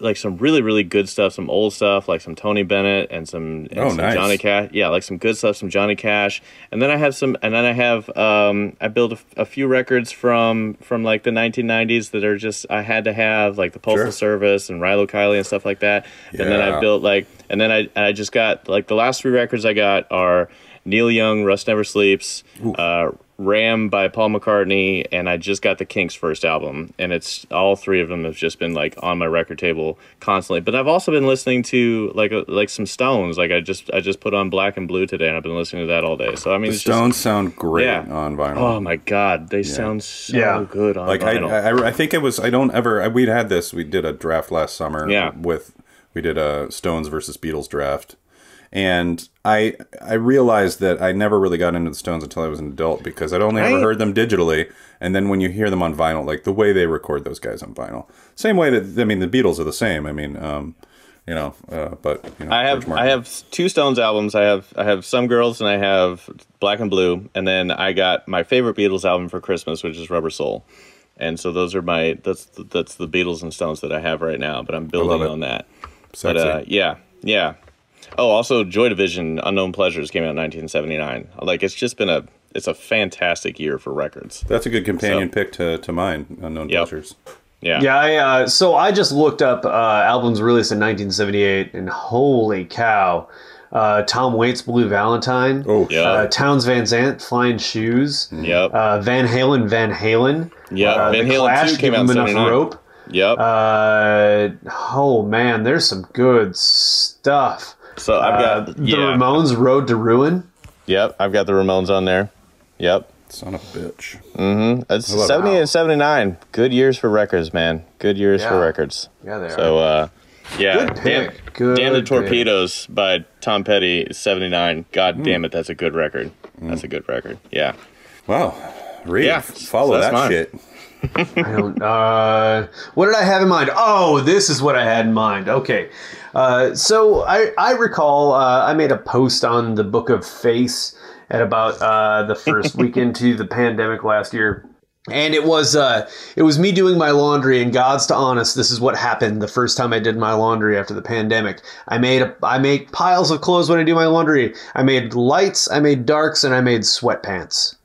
like some really really good stuff, some old stuff like some Tony Bennett and some, and Oh, some nice. Johnny Cash. Yeah, like some good stuff, some Johnny Cash. And then I have some and then I have um, I built a few records from from like the 1990s that are just I had to have like the Postal Sure. Service and Rilo Kiley and stuff like that. And then I built like and then I I just got like the last three records I got are Neil Young, Rust Never Sleeps, uh, Ram by Paul McCartney, and I just got the Kinks first album, and it's all three of them have just been like on my record table constantly. But I've also been listening to like a, like some Stones, like I just I just put on Black and Blue today, and I've been listening to that all day. So I mean, The it's just- Stones sound great Yeah. on vinyl. oh my god, they sound so Yeah. good on like I, vinyl. I, I think it was. I don't ever. I, we'd had this. We did a draft last summer. Yeah. With we did a Stones versus Beatles draft, and I I realized that I never really got into the Stones until I was an adult because I'd only ever heard them digitally, and then when you hear them on vinyl, like the way they record those guys on vinyl, same way that I mean the Beatles are the same. I mean, um, you know, uh, but you know, I have I have two Stones albums. I have I have Some Girls and I have Black and Blue, and then I got my favorite Beatles album for Christmas, which is Rubber Soul. And so those are my that's that's the Beatles and Stones that I have right now. But I'm building on that. Sexy. But uh, yeah, yeah. Oh, also Joy Division, Unknown Pleasures came out in 1979. Like it's just been a it's a fantastic year for records. That's a good companion So- pick to, to mine, Unknown Yep. Pleasures. Yeah. Yeah, I, uh, so I just looked up uh, albums released in 1978, and holy cow! Uh, Tom Waits' "Blue Valentine," Oh, Yeah. uh, Townes Van Zandt, "Flying Shoes," Yep. uh, Van Halen, Van Halen, Yeah, uh, Van The Halen Clash, 2 came Give out in enough rope. yep. Uh, oh man, there's some good stuff. So I've Uh, got the yeah. Ramones, "Road to Ruin." Yep. I've got the Ramones on there. Yep. Son of a bitch. It's love it. 70 and 79. Good years for records, man. Good years for records. Yeah, they So, uh, yeah. Good Damn. Good Damn the pick. Torpedoes by Tom Petty, 79. God Hmm. damn it, that's a good record. That's a good record. Yeah. Wow. Reed, Yeah, follow so that mine. shit. I don't. Uh, what did I have in mind? Oh, this is what I had in mind. Okay, uh, so I I recall uh, I made a post on the Book of Face at about uh, the first week into the pandemic last year. And it was uh, it was me doing my laundry, and God's to honest, this is what happened the first time I did my laundry after the pandemic. I made a, I make piles of clothes when I do my laundry. I made lights, I made darks, and I made sweatpants.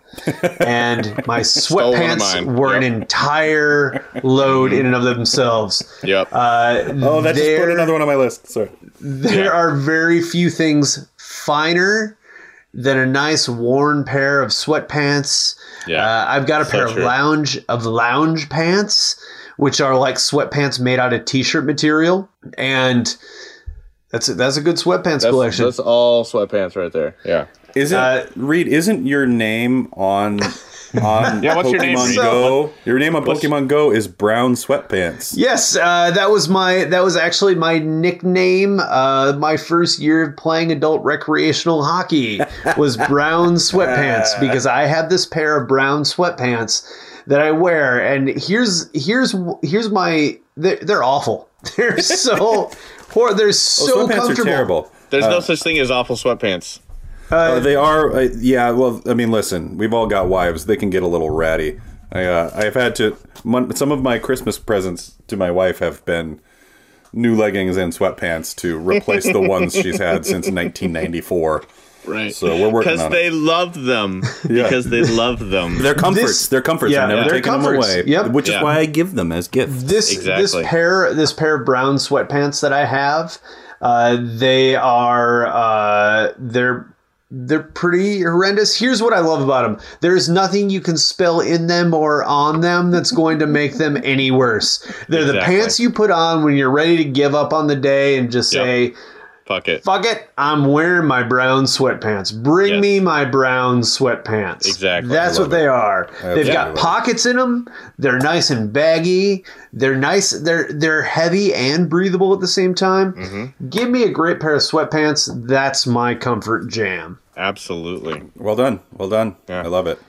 And my Stole one of sweatpants mine. were an entire load in and of themselves. Yep. Uh, Oh, that just put there- another one on my list. Sorry. there Yeah. are very few things finer than a nice worn pair of sweatpants. Yeah. Uh, I've got a pair of true. lounge of lounge pants, which are like sweatpants made out of t-shirt material, and that's a, that's a good sweatpants That's, collection. that's all sweatpants right there. Yeah. Isn't Uh, Reed? Isn't your name on on Yeah, what's Pokemon your name, Reed? Go? Your name on Pokemon Go is Brown Sweatpants. Yes, uh, that was my that was actually my nickname. Uh, my first year of playing adult recreational hockey was brown sweatpants because I had this pair of brown sweatpants that I wear, and here's here's here's my they're, they're awful. They're so hor- they're Oh, so sweatpants comfortable. are terrible. There's no such thing as awful sweatpants. Uh, they are, uh, yeah. Well, I mean, listen, we've all got wives. They can get a little ratty. I, uh, I've had to. Mon- some of my Christmas presents to my wife have been new leggings and sweatpants to replace the ones she's had since 1994. Right. So we're working because they it. love them. Because they love them. They're comforts. This- they're comforts. yeah, I'm never they're taking comforts. them away. Yep. Which is why I give them as gifts. this Exactly. this pair this pair of brown sweatpants that I have, uh, they are uh, they're they're pretty horrendous. Here's what I love about them: there's nothing you can spell in them or on them that's going to make them any worse. They're the pants you put on when you're ready to give up on the day and just Yep. say. Fuck it. Fuck it, I'm wearing my brown sweatpants. Bring Yes. me my brown sweatpants. Exactly. That's what love they it. are. They've got pockets in them. They're nice and baggy. They're nice. They're they're heavy and breathable at the same time. Mm-hmm. Give me a great pair of sweatpants. That's my comfort jam. Absolutely. Well done. Well done. Yeah. I love it.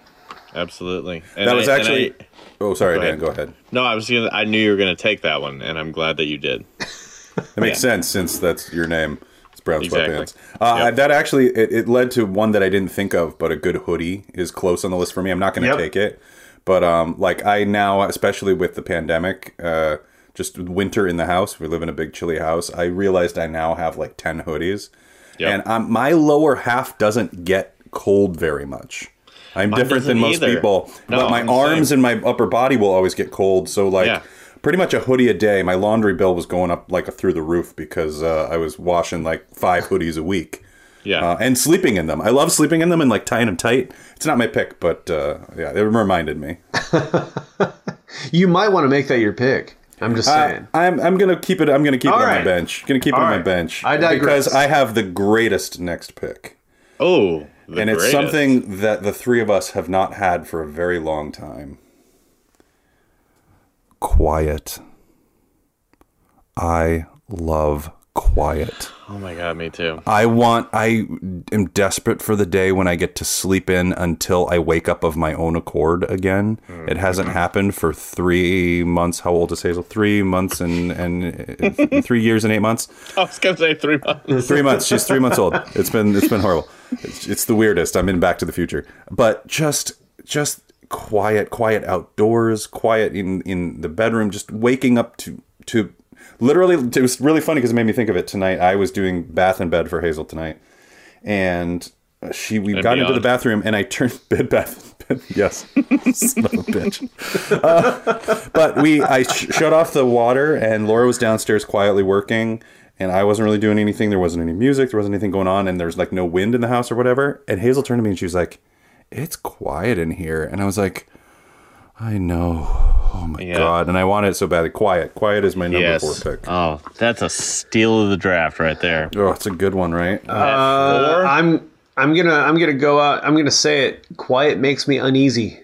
Absolutely. And That was I- actually. I- oh, sorry, Go Dan. ahead. Go ahead. no, I was gonna. I knew you were gonna take that one, and I'm glad that you did. It makes Yeah. sense since that's your name. It's brown Exactly. sweatpants. Uh, Yep. That actually it, it led to one that I didn't think of, but a good hoodie is close on the list for me. I'm not going to Yep. take it, but um, like I now, especially with the pandemic, uh, just winter in the house. We live in a big chilly house. I realized I now have like ten hoodies, Yep. and um, my lower half doesn't get cold very much. I'm different than most either. people, No, but my I'm arms same. and my upper body will always get cold. So like Yeah. pretty much a hoodie a day. My laundry bill was going up like through the roof because uh, I was washing like five hoodies a week. Yeah. Uh, and sleeping in them. I love sleeping in them and like tying them tight. It's not my pick, but uh, yeah, it reminded me. You might want to make that your pick. I'm just I, saying. I'm I'm gonna keep it. I'm gonna keep All it on my right. bench. Gonna keep it All on my bench I digress. because I have the greatest next pick, oh, the and it's something that the three of us have not had for a very long time. Quiet. I love quiet. Oh my god, me too. I want I am desperate for the day when I get to sleep in until I wake up of my own accord again. It hasn't happened for 3 months. How old is Hazel? 3 months and and uh, 3 years and 8 months. I was gonna say three months. 3 months. She's 3 months old. It's been it's been horrible. It's, it's the weirdest. I'm in Back to the Future. But just just quiet, quiet outdoors, quiet in in the bedroom, just waking up to to literally it was really funny because it made me think of it tonight. I was doing bath and bed for Hazel tonight, and she we And got into the bathroom and I turned bed bath bed, yes son of a bitch. Uh, but we I sh- shut off the water and Laura was downstairs quietly working. And I wasn't really doing anything. There wasn't any music. There wasn't anything going on. And there was like no wind in the house or whatever. And Hazel turned to me and she was like, It's quiet in here. And I was like, I know. Oh my Yeah. God. And I want it so badly. Quiet. Quiet is my number yes. four pick. Oh, that's a steal of the draft right there. Oh, it's a good one, right? Uh, I'm I'm gonna I'm gonna go out. I'm gonna say it. Quiet makes me uneasy.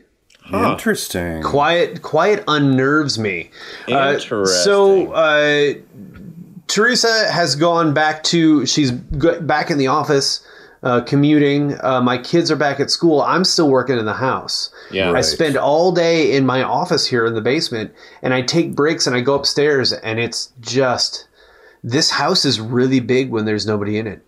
Interesting. Quiet quiet unnerves me. Uh, Interesting. so uh, Teresa has gone back to she's back in the office. Uh, commuting. Uh, my kids are back at school. I'm still working in the house. Yeah. I spend all day in my office here in the basement, and I take breaks and I go upstairs, and it's just this house is really big when there's nobody in it,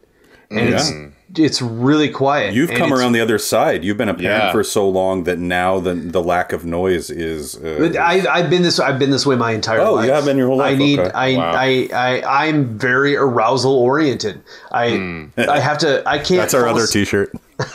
and it's it's really quiet. You've and come around the other side. You've been a parent Yeah. for so long that now the the lack of noise is. Uh, I, I've been this. I've been this way my entire Oh, life. you have been your whole life, I need. okay. I, Wow. I. I. I'm very arousal oriented. I. I have to. I can't. That's our other as- T-shirt.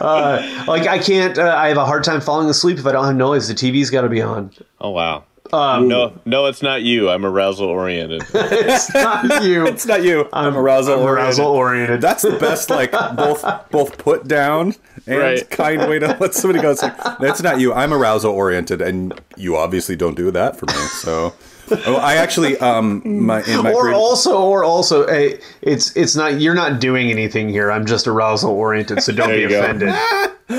like I can't. Uh, I have a hard time falling asleep if I don't have noise. The TV's got to be on. Oh wow. Um, no, no, it's not you. I'm arousal oriented. It's not you. It's not you. I'm, arousal I'm arousal oriented. That's the best, like both both put down and Right. kind way to let somebody go. It's like that's not you. I'm arousal oriented, and you obviously don't do that for me. So, oh, I actually um my in my or pre- also, or also, hey, it's it's not you're not doing anything here. I'm just arousal oriented, so don't be offended. do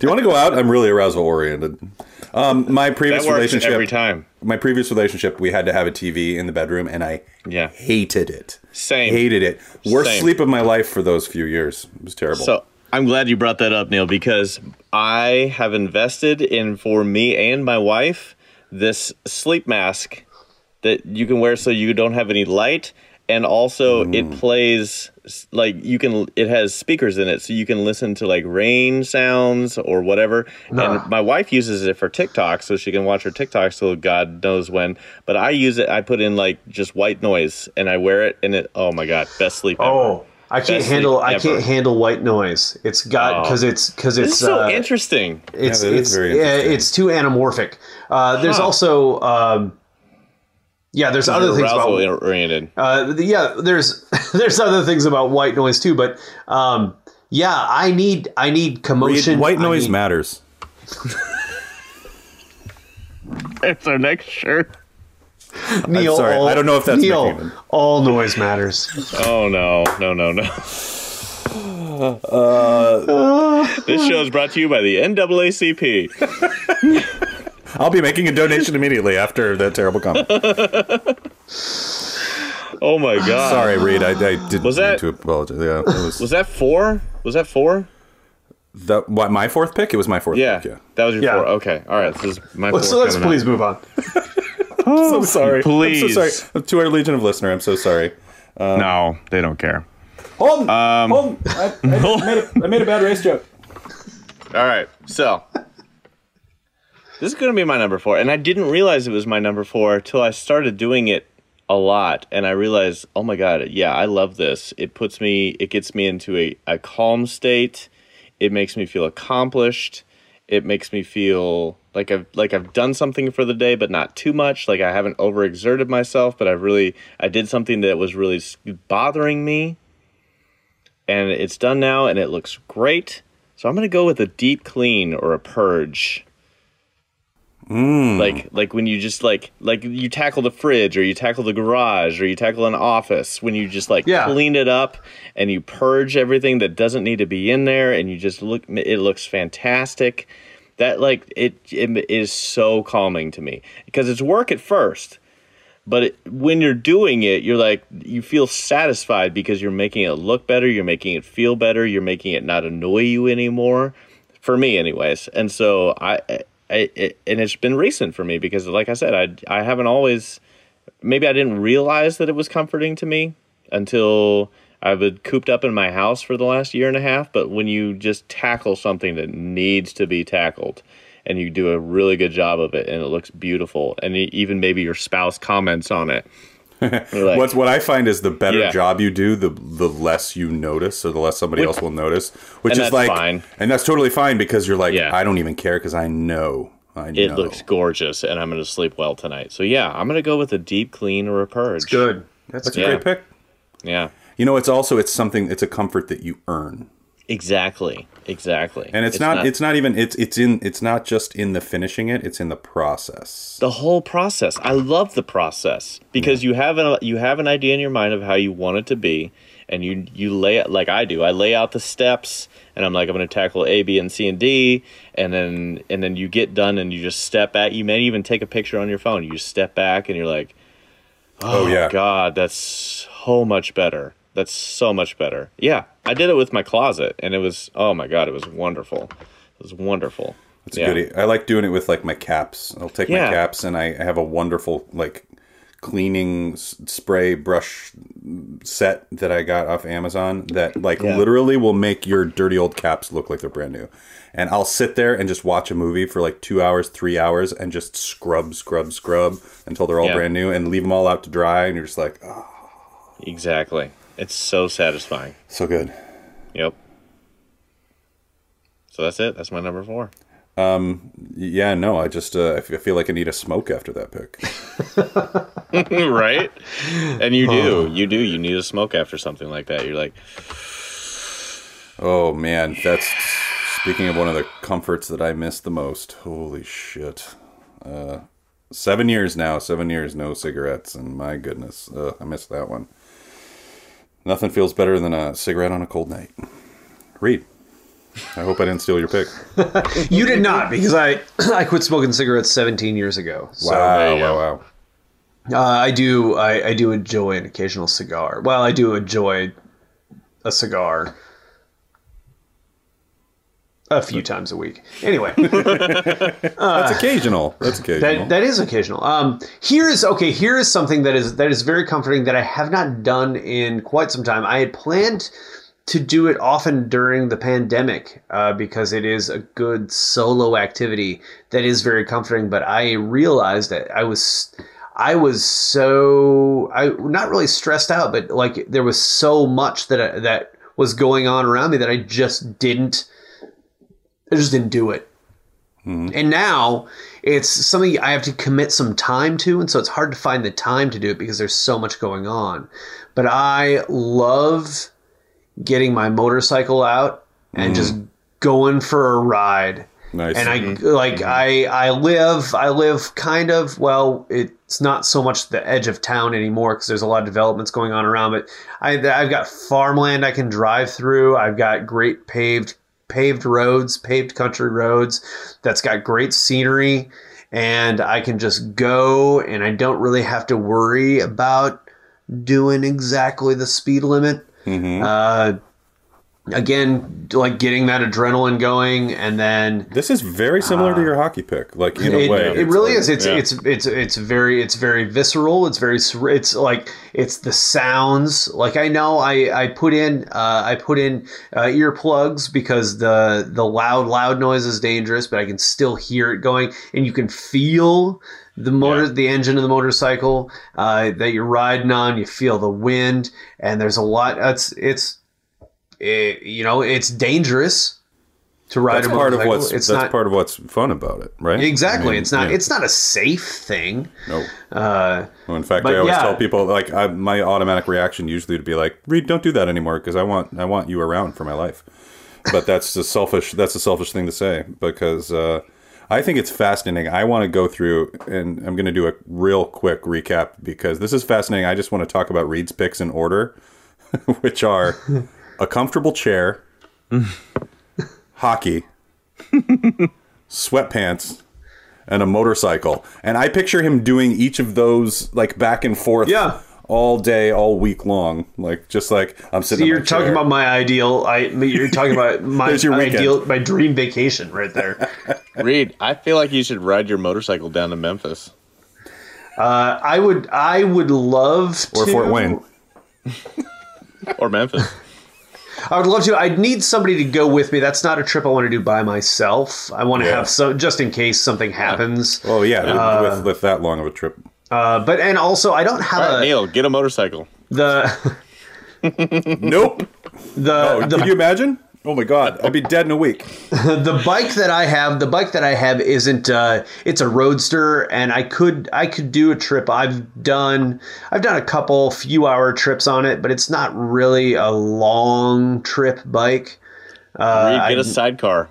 you want to go out? I'm really arousal oriented. Um, my That previous works relationship, every time. my previous relationship, we had to have a TV in the bedroom, and I Yeah. hated it. Same. Hated it. Worst Same. sleep of my life for those few years. It was terrible. So I'm glad you brought that up, Neil, because I have invested in for me and my wife this sleep mask that you can wear so you don't have any light, and also it mm. plays like you can. It has speakers in it, so you can listen to like rain sounds or whatever. Nah. And my wife uses it for TikTok, so she can watch her tiktok till God knows when. But I use it. I put in like just white noise, and I wear it, and it. Oh my god, best sleep ever. Oh, Oh, I can't handle. sleep I can't handle white noise. It's got Oh. because it's because it's so uh, interesting. it's Yeah, it's very yeah, interesting. it's too anamorphic. Uh, there's Huh. also um, yeah, there's other things about oriented. uh, yeah, there's there's other things about white noise too, but um, yeah, I need I need commotion. white noise need- matters. It's our next shirt. Neil, sorry, all, I don't know if that's Neil. making. All noise matters. Oh no, no, no, no. Uh, this show is brought to you by the NAACP. I'll be making a donation immediately after that terrible comment. Oh my god. Sorry, Reed. I, I didn't Was mean that- to apologize. Yeah, it was, Was that four? Was that four? the, what, my fourth pick? It was my fourth Yeah. pick, yeah. That was your Yeah. four. Okay. All right. This is my four. so let's please up. move on. so sorry. please. I'm so sorry. To our Legion of Listener, I'm so sorry. No, they don't care. Hold, um, hold. I, I, made a, I made a bad race joke. All right. So this is going to be my number four, and I didn't realize it was my number four till I started doing it a lot, and I realized, oh my god, yeah, I love this. It puts me, it gets me into a, a calm state. It makes me feel accomplished. It makes me feel like I've like I've done something for the day, but not too much. Like I haven't overexerted myself, but I really I did something that was really bothering me, and it's done now, and it looks great. So I'm gonna go with a deep clean or a purge. Mm. Like like when you just like like you tackle the fridge or you tackle the garage or you tackle an office when you just like Yeah. clean it up and you purge everything that doesn't need to be in there and you just look it looks fantastic. That like it it is so calming to me because it's work at first. But it, when you're doing it, you're like you feel satisfied because you're making it look better, you're making it feel better, you're making it not annoy you anymore. For me, anyways, and so I, It, and it's been recent for me because, like I said, I I haven't always maybe I didn't realize that it was comforting to me until I've been cooped up in my house for the last year and a half. But when you just tackle something that needs to be tackled and you do a really good job of it and it looks beautiful, and even maybe your spouse comments on it. You're like, What's what I find is the better Yeah. job you do, the the less you notice, or the less somebody Which- else will notice. Which and is that's like, fine. and that's totally fine because you're like, Yeah. I don't even care because I know, I it know. looks gorgeous, and I'm going to sleep well tonight. So yeah, I'm going to go with a deep clean or a purge. Good. That's That's a Yeah. great pick. Yeah, You know, it's also it's something. It's a comfort that you earn, exactly, exactly. and it's, not, It's not even. It's it's in. It's not just in the finishing it. It's in the process. the whole process. I love the process because you have an you have an idea in your mind of how you want it to be, and you you lay it like I do. I lay out the steps, and I'm like I'm going to tackle A, B, and C, and D, and then and then you get done, and you just step back. You may even take a picture on your phone. You step back, and you're like, oh, oh, yeah. God, that's so much better. That's so much better. Yeah, I did it with my closet, and it was oh my God, it was wonderful. It was wonderful. It's a goodie. I like doing it with like my caps. I'll take Yeah. my caps, and I I have a wonderful like cleaning spray brush set that I got off Amazon that like Yeah. literally will make your dirty old caps look like they're brand new. And I'll sit there and just watch a movie for like two hours, three hours, and just scrub, scrub, scrub until they're all Yeah. brand new, and leave them all out to dry. And you're just like, oh, Exactly. It's so satisfying. so good. Yep. So that's it. That's my number four. Um, Yeah, no, I just uh, I feel like I need a smoke after that pick. right? And you do, you do. You need a smoke after something like that. You're like, Oh man, that's speaking of one of the comforts that I miss the most. Holy shit. Uh, seven years now, seven years no cigarettes, and my goodness, uh, I missed that one. Nothing feels better than a cigarette on a cold night. Reed, I hope I didn't steal your pick. You did not, because I I quit smoking cigarettes 17 years ago. So wow, you wow, wow. uh, I do I, I do enjoy an occasional cigar. Well, I do enjoy a cigar a few times a week. Anyway, That's occasional. That's occasional. that that is occasional. Um, here is okay. Here is something that is that is very comforting that I have not done in quite some time. I had planned to do it often during the pandemic uh, because it is a good solo activity that is very comforting. But I realized that I was I was so I not really stressed out, but like there was so much that I, that was going on around me that I just didn't I just didn't do it. Hmm. And now it's something I have to commit some time to, and so it's hard to find the time to do it because there's so much going on. But I love getting my motorcycle out and hmm. just going for a ride. Nice. And I mm-hmm. like mm-hmm. I I live I live kind of well it's not so much the edge of town anymore because there's a lot of developments going on around but I I've got farmland I can drive through I've got great paved paved roads paved country roads that's got great scenery and I can just go and I don't really have to worry about doing exactly the speed limit. Uh, again like getting that adrenaline going and then this is very similar to your hockey pick, like in a way. it really is. It's yeah. it's it's it's very it's very visceral. It's very it's like it's the sounds. Like I know I I put in uh, I put in uh, earplugs because the the loud loud noise is dangerous, but I can still hear it going, and you can feel the motor Yeah. the engine of the motorcycle uh, that you're riding on. You feel the wind, and there's a lot. It's it's it, you know it's dangerous to ride That's a part of motorcycle. what's it's that's not part of what's fun about it, right? Exactly. I mean, it's not. yeah. It's not a safe thing. no. Uh, Well, in fact, I always yeah. tell people like I, my automatic reaction usually to be like, "Reed, don't do that anymore," because I want I want you around for my life. But that's a selfish that's a selfish thing to say because uh, I think it's fascinating. I want to go through and I'm going to do a real quick recap because this is fascinating. I just want to talk about Reed's picks in order, which are a comfortable chair, hockey, sweatpants, and a motorcycle. And I picture him doing each of those like back and forth Yeah. all day, all week long. Like just like I'm sitting. in you're my talking chair. about my ideal. I. You're talking about my your weekend. ideal, my dream vacation right there. Reed, I feel like you should ride your motorcycle down to Memphis Uh, I would. I would love to. or to, Fort Wayne. or Memphis. I would love to. I'd need somebody to go with me. That's not a trip I want to do by myself. I want to Yeah. have so just in case something happens. Oh yeah, with, with that long of a trip. Uh, but and also I don't have All right, a, Neil, get a motorcycle. the Nope. the Oh, the could you imagine? Oh my god, I'd be dead in a week. the bike that I have, the bike that I have isn't. Uh, it's a roadster, and I could I could do a trip. I've done I've done a couple few hour trips on it, but it's not really a long trip bike. Uh, Reed, get I- a sidecar.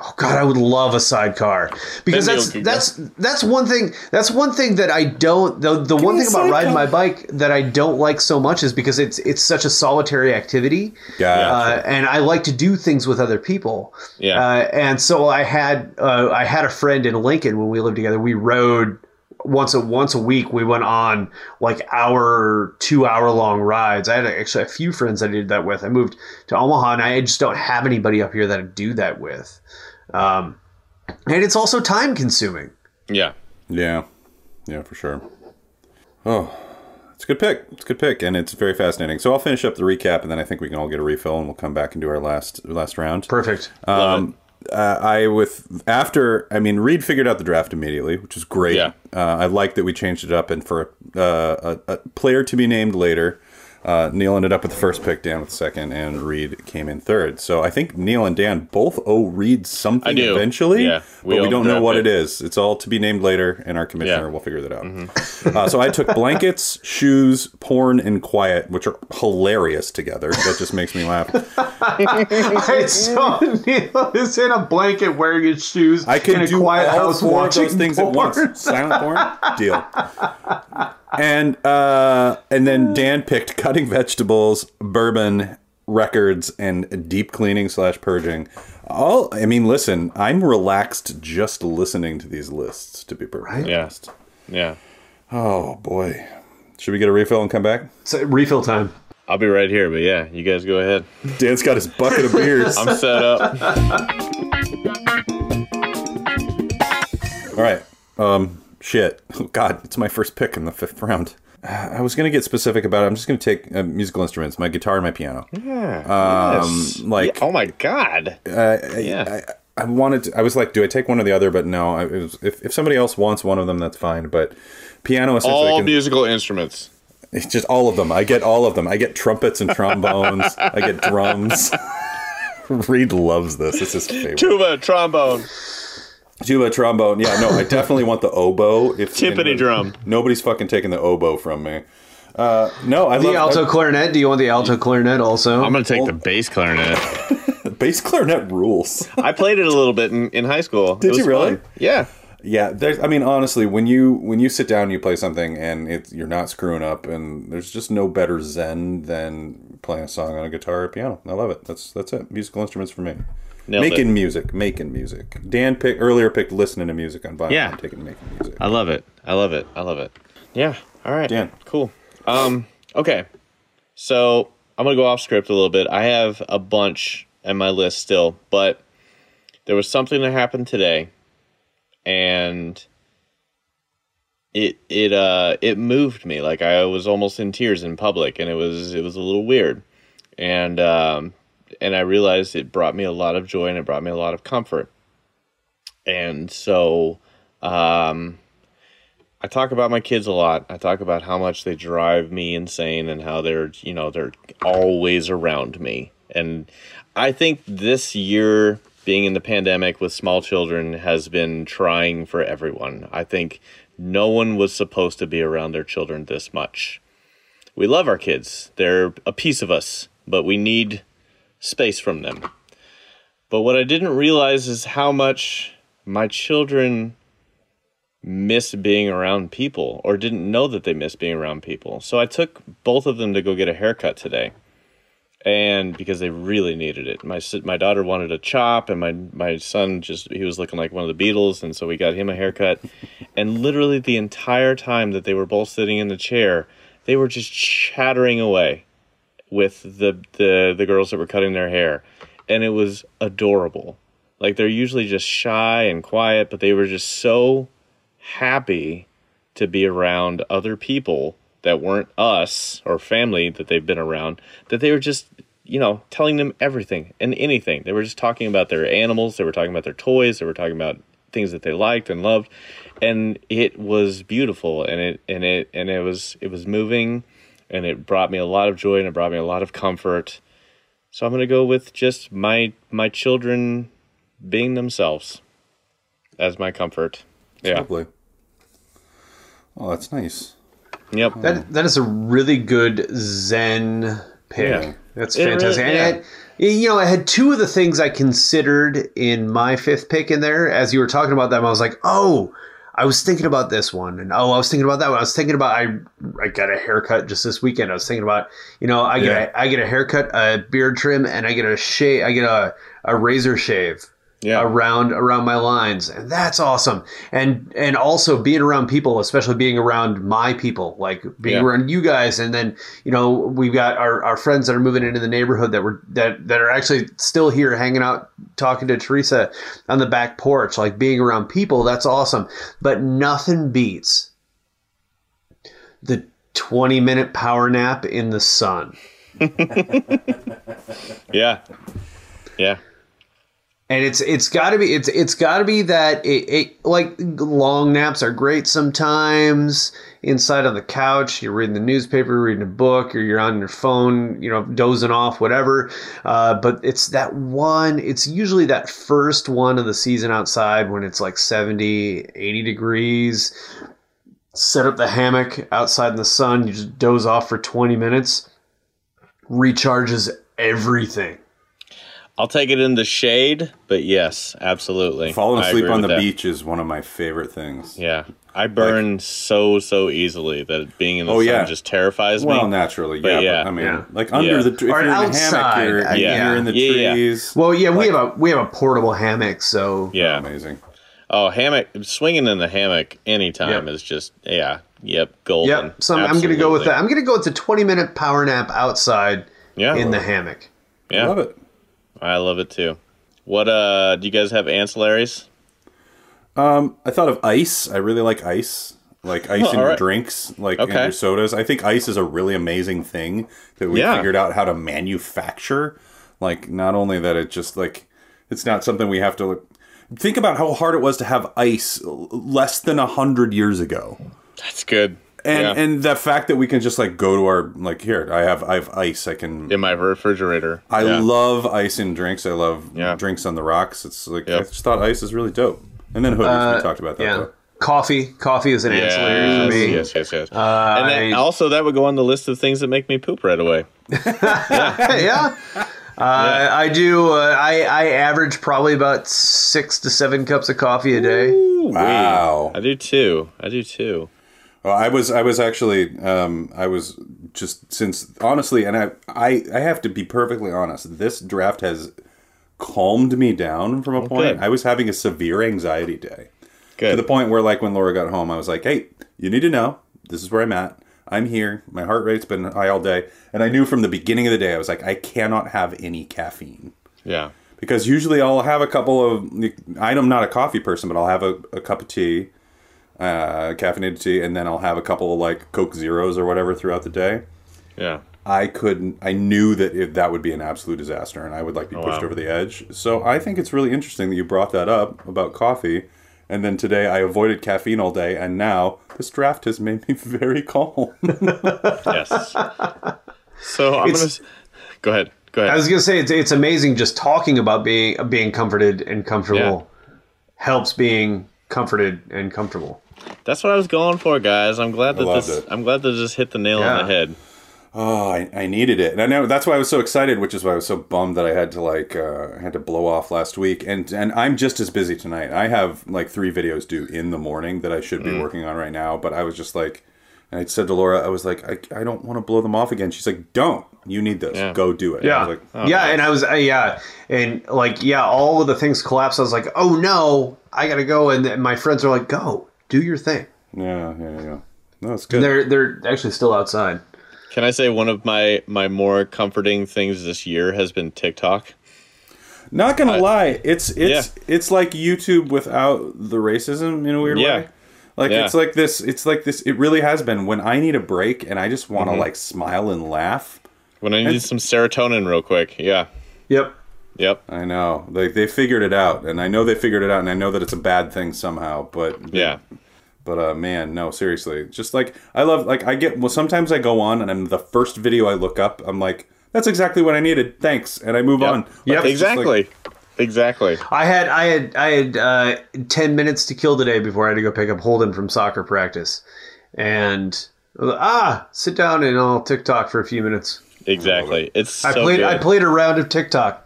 Oh God, I would love a sidecar because Then that's that's that's one thing. That's one thing that I don't. The the one thing about riding my bike that I don't like so much is because it's it's such a solitary activity, Gotcha. uh, and I like to do things with other people. Yeah. uh, and so I had uh, I had a friend in Lincoln when we lived together. We rode once a once a week. We went on like hour two hour long rides. I had actually a few friends I did that with. I moved to Omaha, and I just don't have anybody up here that I do that with. Um, and it's also time consuming. Yeah. Yeah, yeah, for sure. Oh, it's a good pick. It's a good pick, and it's very fascinating. So I'll finish up the recap, and then I think we can all get a refill, and we'll come back and do our last last round. Perfect. Um, uh, I with after I mean Reed figured out the draft immediately, which is great. Yeah. Uh, I like that we changed it up and for uh, a, a player to be named later. Uh, Neil ended up with the first pick, Dan with the second, and Reed came in third. So I think Neil and Dan both owe Reed something I eventually, Yeah, we but we don't know what it pick. is. It's all to be named later, and our commissioner Yeah. Mm-hmm. will figure that out. uh, so I took blankets, shoes, porn, and quiet, which are hilarious together. That just makes me laugh. I saw Neil is in a blanket wearing his shoes I in can a do quiet all house four of those watching things at once. Silent porn, deal. And uh, and then Dan picked cutting vegetables, bourbon, records, and deep cleaning slash purging. All I mean, listen, I'm relaxed just listening to these lists. To be perfectly Yeah. honest. Yeah. Oh boy, should we get a refill and come back? So, refill time. I'll be right here, but yeah, you guys go ahead. Dan's got his bucket of beers. I'm set up. All right. Um, shit. Oh, God, it's my first pick in the fifth round. I was gonna get specific about it. I'm just gonna take uh, musical instruments, my guitar and my piano. Yeah, Yes. like- Yeah, oh my god. Uh, Yeah. I, I wanted. To, I was like, do I take one or the other? But no. I, it was, if if somebody else wants one of them, that's fine. But piano, essentially, I All can- musical instruments. it's just all of them. I get all of them. I get trumpets and trombones. I get drums. Reed loves this. It's his favorite. Tuba, trombone. Tuba, trombone. Yeah, no, I definitely want the oboe. If Timpani drum. Nobody's fucking taking the oboe from me. Uh, no, I The love alto clarinet. Do you want the alto clarinet also? I'm gonna take the bass clarinet. bass clarinet rules. I played it a little bit in, in high school. Did It was you really? fun. Yeah. Yeah, there's. I mean, honestly, when you when you sit down and you play something and it's you're not screwing up, and there's just no better zen than playing a song on a guitar or piano. I love it. That's that's it. Musical instruments for me. Nailed making it. music, making music. Dan pick earlier picked listening to music on vinyl. Yeah. I'm taking making music. I love it. I love it. I love it. Yeah. All right. Dan. Cool. Um, okay. So I'm gonna go off script a little bit. I have a bunch on my list still, but there was something that happened today, and it it uh it moved me. Like I was almost in tears in public, and it was it was a little weird, and um and I realized it brought me a lot of joy and it brought me a lot of comfort, and so um I talk about my kids a lot. I talk about how much they drive me insane and how they're, you know, they're always around me. And I think this year being in the pandemic with small children has been trying for everyone. I think no one was supposed to be around their children this much. We love our kids. They're a piece of us, but we need space from them. But what I didn't realize is how much my children miss being around people or didn't know that they miss being around people. So I took both of them to go get a haircut today. And because they really needed it. My my daughter wanted a chop and my my son just he was looking like one of the Beatles and so we got him a haircut. and literally the entire time that they were both sitting in the chair, they were just chattering away with the the the girls that were cutting their hair. And it was adorable. Like they're usually just shy and quiet, but they were just so happy to be around other people that weren't us or family that they've been around that they were just you know telling them everything and anything. They were just talking about their animals. They were talking about their toys. They were talking about things that they liked and loved. And it was beautiful. And it and it and it was it was moving and it brought me a lot of joy and it brought me a lot of comfort so i'm going to go with just my my children being themselves as my comfort yeah Lovely. Oh, that's nice. Yep. That that is a really good Zen pick. Yeah. That's It really- fantastic. yeah. And it- you know, I had two of the things I considered in my fifth pick in there. As you were talking about them, I was like, oh, I was thinking about this one, and oh, I was thinking about that one. I was thinking about I I got a haircut just this weekend. I was thinking about you know I get Yeah. a, I get a haircut, a beard trim, and I get a shave. I get a a razor shave Yeah. around around my lines and that's awesome and and also being around people especially being around my people like being Yeah. around you guys and then you know we've got our, our friends that are moving into the neighborhood that were that that are actually still here hanging out talking to teresa on the back porch like being around people that's awesome but nothing beats the 20 minute power nap in the sun Yeah. Yeah. And it's it's got to be it's it's got to be that it, it like long naps are great sometimes. Inside on the couch you're reading the newspaper reading a book or you're on your phone you know dozing off whatever. Uh, but it's that one it's usually that first one of the season outside when it's like 70 80 degrees. Set up the hammock outside in the sun you just doze off for 20 minutes. Recharges everything I'll take it in the shade, but yes, absolutely. Falling asleep on the that. beach is one of my favorite things. Yeah. I burn so so easily that being in the Oh, sun yeah. just terrifies Well, me. Well, naturally, But yeah. yeah. But, I mean, Yeah. like under Yeah. the if Or you're in a outside, hammock, you're, yeah. you're in the Yeah, yeah. trees. well yeah we have a we have a portable hammock so yeah. Oh, amazing. Oh, hammock swinging in the hammock anytime Yep. is just yeah, yep, golden. Yep. So I'm, I'm going to go with that. I'm going to go with the 20 minute power nap outside Yeah. in the hammock. Yeah. Love it. I love it too. What uh do you guys have ancillaries? Um, I thought of ice. I really like ice. Like ice Oh, in your alright. drinks, like in your sodas. I think ice is a really amazing thing that we Yeah. figured out how to manufacture. Like not only that it just like it's not something we have to look think about how hard it was to have ice less than a hundred years ago. That's good. And yeah. and the fact that we can just like go to our like here, I have I have ice. I can in my refrigerator. I yeah. love ice in drinks. I love Yeah. drinks on the rocks. It's like I just thought ice is really dope. And then hoodies, we talked about that. Uh, Yeah. though. Coffee. Coffee is an ancillary for Yes, me. yes, yes, yes. and I- also that would go on the list of things that make me poop right away. yeah. Uh, I do. Uh, I I average probably about six to seven cups of coffee a day. Wow. I do too. I do too. Well, I was I was actually um, I was just since honestly, and I, I I have to be perfectly honest. This draft has calmed me down from a point. good. I was having a severe anxiety day Good. to the point where, like, when Laura got home, I was like, "Hey, you need to know this is where I'm at. I'm here. My heart rate's been high all day, and I knew from the beginning of the day I was like, I cannot have any caffeine." yeah. because usually I'll have a couple of. I'm not a coffee person, but I'll have a, a cup of tea, uh, caffeinated tea, and then I'll have a couple of like Coke Zeros or whatever throughout the day. Yeah. I couldn't. I knew that it, that would be an absolute disaster, and I would like be pushed wow. over the edge. So I think it's really interesting that you brought that up about coffee. And then today I avoided caffeine all day, and now this draft has made me very calm. Yes. so I'm It's- gonna go ahead. Go ahead. I was gonna say it's it's amazing just talking about being being comforted and comfortable helps being comforted and comfortable. That's what I was going for, guys. I'm glad that this. it. I'm glad that this hit the nail Yeah. on the head. Oh, I, I needed it, and I know that's why I was so excited, which is why I was so bummed that I had to like uh, I had to blow off last week, and and I'm just as busy tonight. I have like three videos due in the morning that I should Mm. be working on right now, but I was just like, and I said to Laura, I was like, I, I don't want to blow them off again. She's like, Don't, you need this, Yeah. go do it. Yeah, I was like, yeah, and I was uh, yeah, and like yeah, all of the things collapsed. I was like, oh no, I gotta go, and then my friends are like, go, do your thing. yeah, yeah, yeah. No, it's good. They're they're actually still outside. Can I say one of my my more comforting things this year has been TikTok? Not gonna lie, it's it's it's like YouTube without the racism in a weird Yeah. way. Like Yeah. it's like this. It's like this. It really has been. When I need a break and I just want to Mm-hmm. like smile and laugh. When I need some serotonin, real quick. Yeah. Yep. Yep. I know. Like they figured it out, and I know they figured it out, and I know that it's a bad thing somehow. But Yeah. But uh, man, no, seriously. Just like I love. Like I get. Well, sometimes I go on, and I'm the first video I look up. I'm like, that's exactly what I needed. Thanks, and I move on. Like, Yep. it's just like- Exactly. exactly. I had I had I had uh, ten minutes to kill today before I had to go pick up Holden from soccer practice, and I was like, ah, sit down and I'll TikTok for a few minutes. Exactly. It's I so played good. I played a round of TikTok.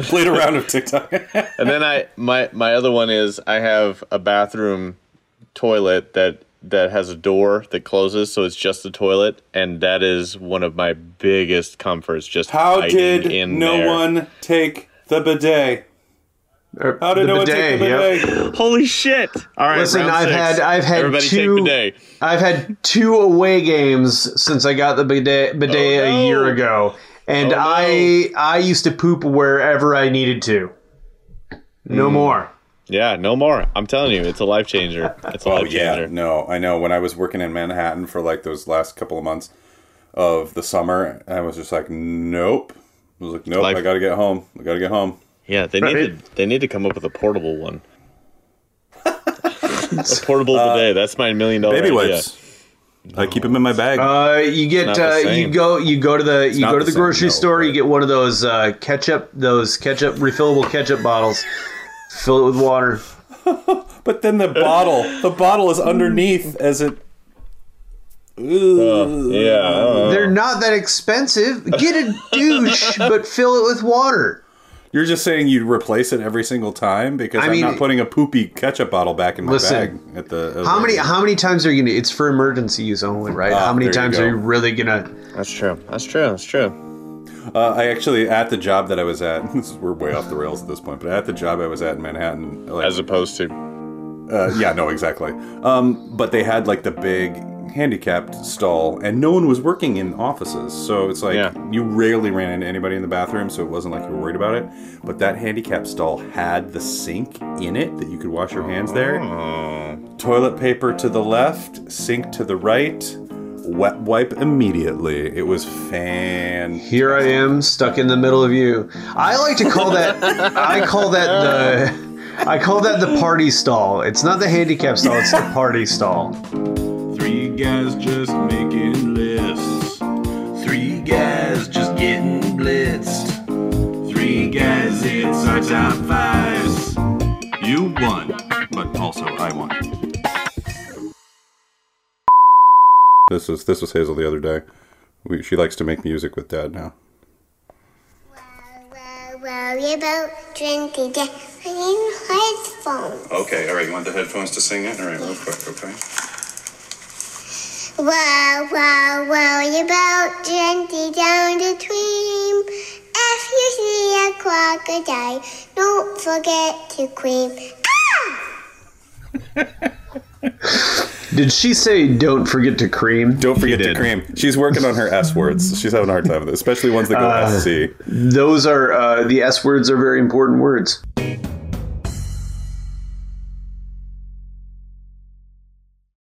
played a round of TikTok. and then I my my other one is I have a bathroom toilet that that has a door that closes, so it's just the toilet, and that is one of my biggest comforts. Just How did in no there. one take the bidet? Or How did the no one take the yep. bidet? Holy shit! All right, Listen, I've six. had I've had everybody two bidet. I've had two away games since I got the bidet, bidet Oh, no. a year ago, and Oh, no. I I used to poop wherever I needed to. No hmm. more. Yeah, no more. I'm telling you, it's a life changer. It's a Oh life yeah, no, I know. When I was working in Manhattan for like those last couple of months of the summer, I was just like, nope. I was like, nope. Life- I gotta get home. I gotta get home. Yeah, they need to they need to come up with a portable one. a portable uh, bidet. That's my million dollar Baby idea. wipes. I keep them in my bag. Uh, you get uh, you go you go to the you go to the the same, grocery no, store. You get one of those uh, ketchup those ketchup refillable ketchup bottles. Fill it with water. but then the bottle, the bottle is underneath as it. Ooh. Yeah, I don't know. They're not that expensive. Get a douche, but fill it with water. You're just saying you'd replace it every single time because I I am mean- not putting a poopy ketchup bottle back in my Listen, bag at the. How many how many times are you gonna? It's for emergency use only, right? Ah, how many there you times are you really gonna? That's true. That's true. That's true. Uh, I actually at the job that I was at. Is, we're way off the rails at this point, but at the job I was at in Manhattan, like, As opposed to Uh, yeah, no, exactly. Um, but they had like the big handicapped stall, and no one was working in offices, so it's like Yeah. you rarely ran into anybody in the bathroom, so it wasn't like you were worried about it. But that handicapped stall had the sink in it that you could wash your hands there. Oh. Toilet paper to the left, sink to the right. Wet wipe immediately. It was fan. Here I am, stuck in the middle of you. I like to call that. I call that the. I call that the party stall. It's not the handicap stall. It's the party stall. Three guys just making lists. Three guys just getting blitzed. Three guys, it's our top fives. You won, but also I won. This was this was Hazel the other day. We, she likes to make music with Dad now. Well, well, about 20 days in headphones. Okay, all right. You want the headphones to sing it? All right, real quick, okay? Well, well, well, you about 20 down the stream. If you see a crocodile, don't forget to cream. Ah! Did she say don't forget to cream? Don't forget to cream. She's working on her S words. She's having a hard time with it, especially ones that go SC. Those are uh, the S words are very important words.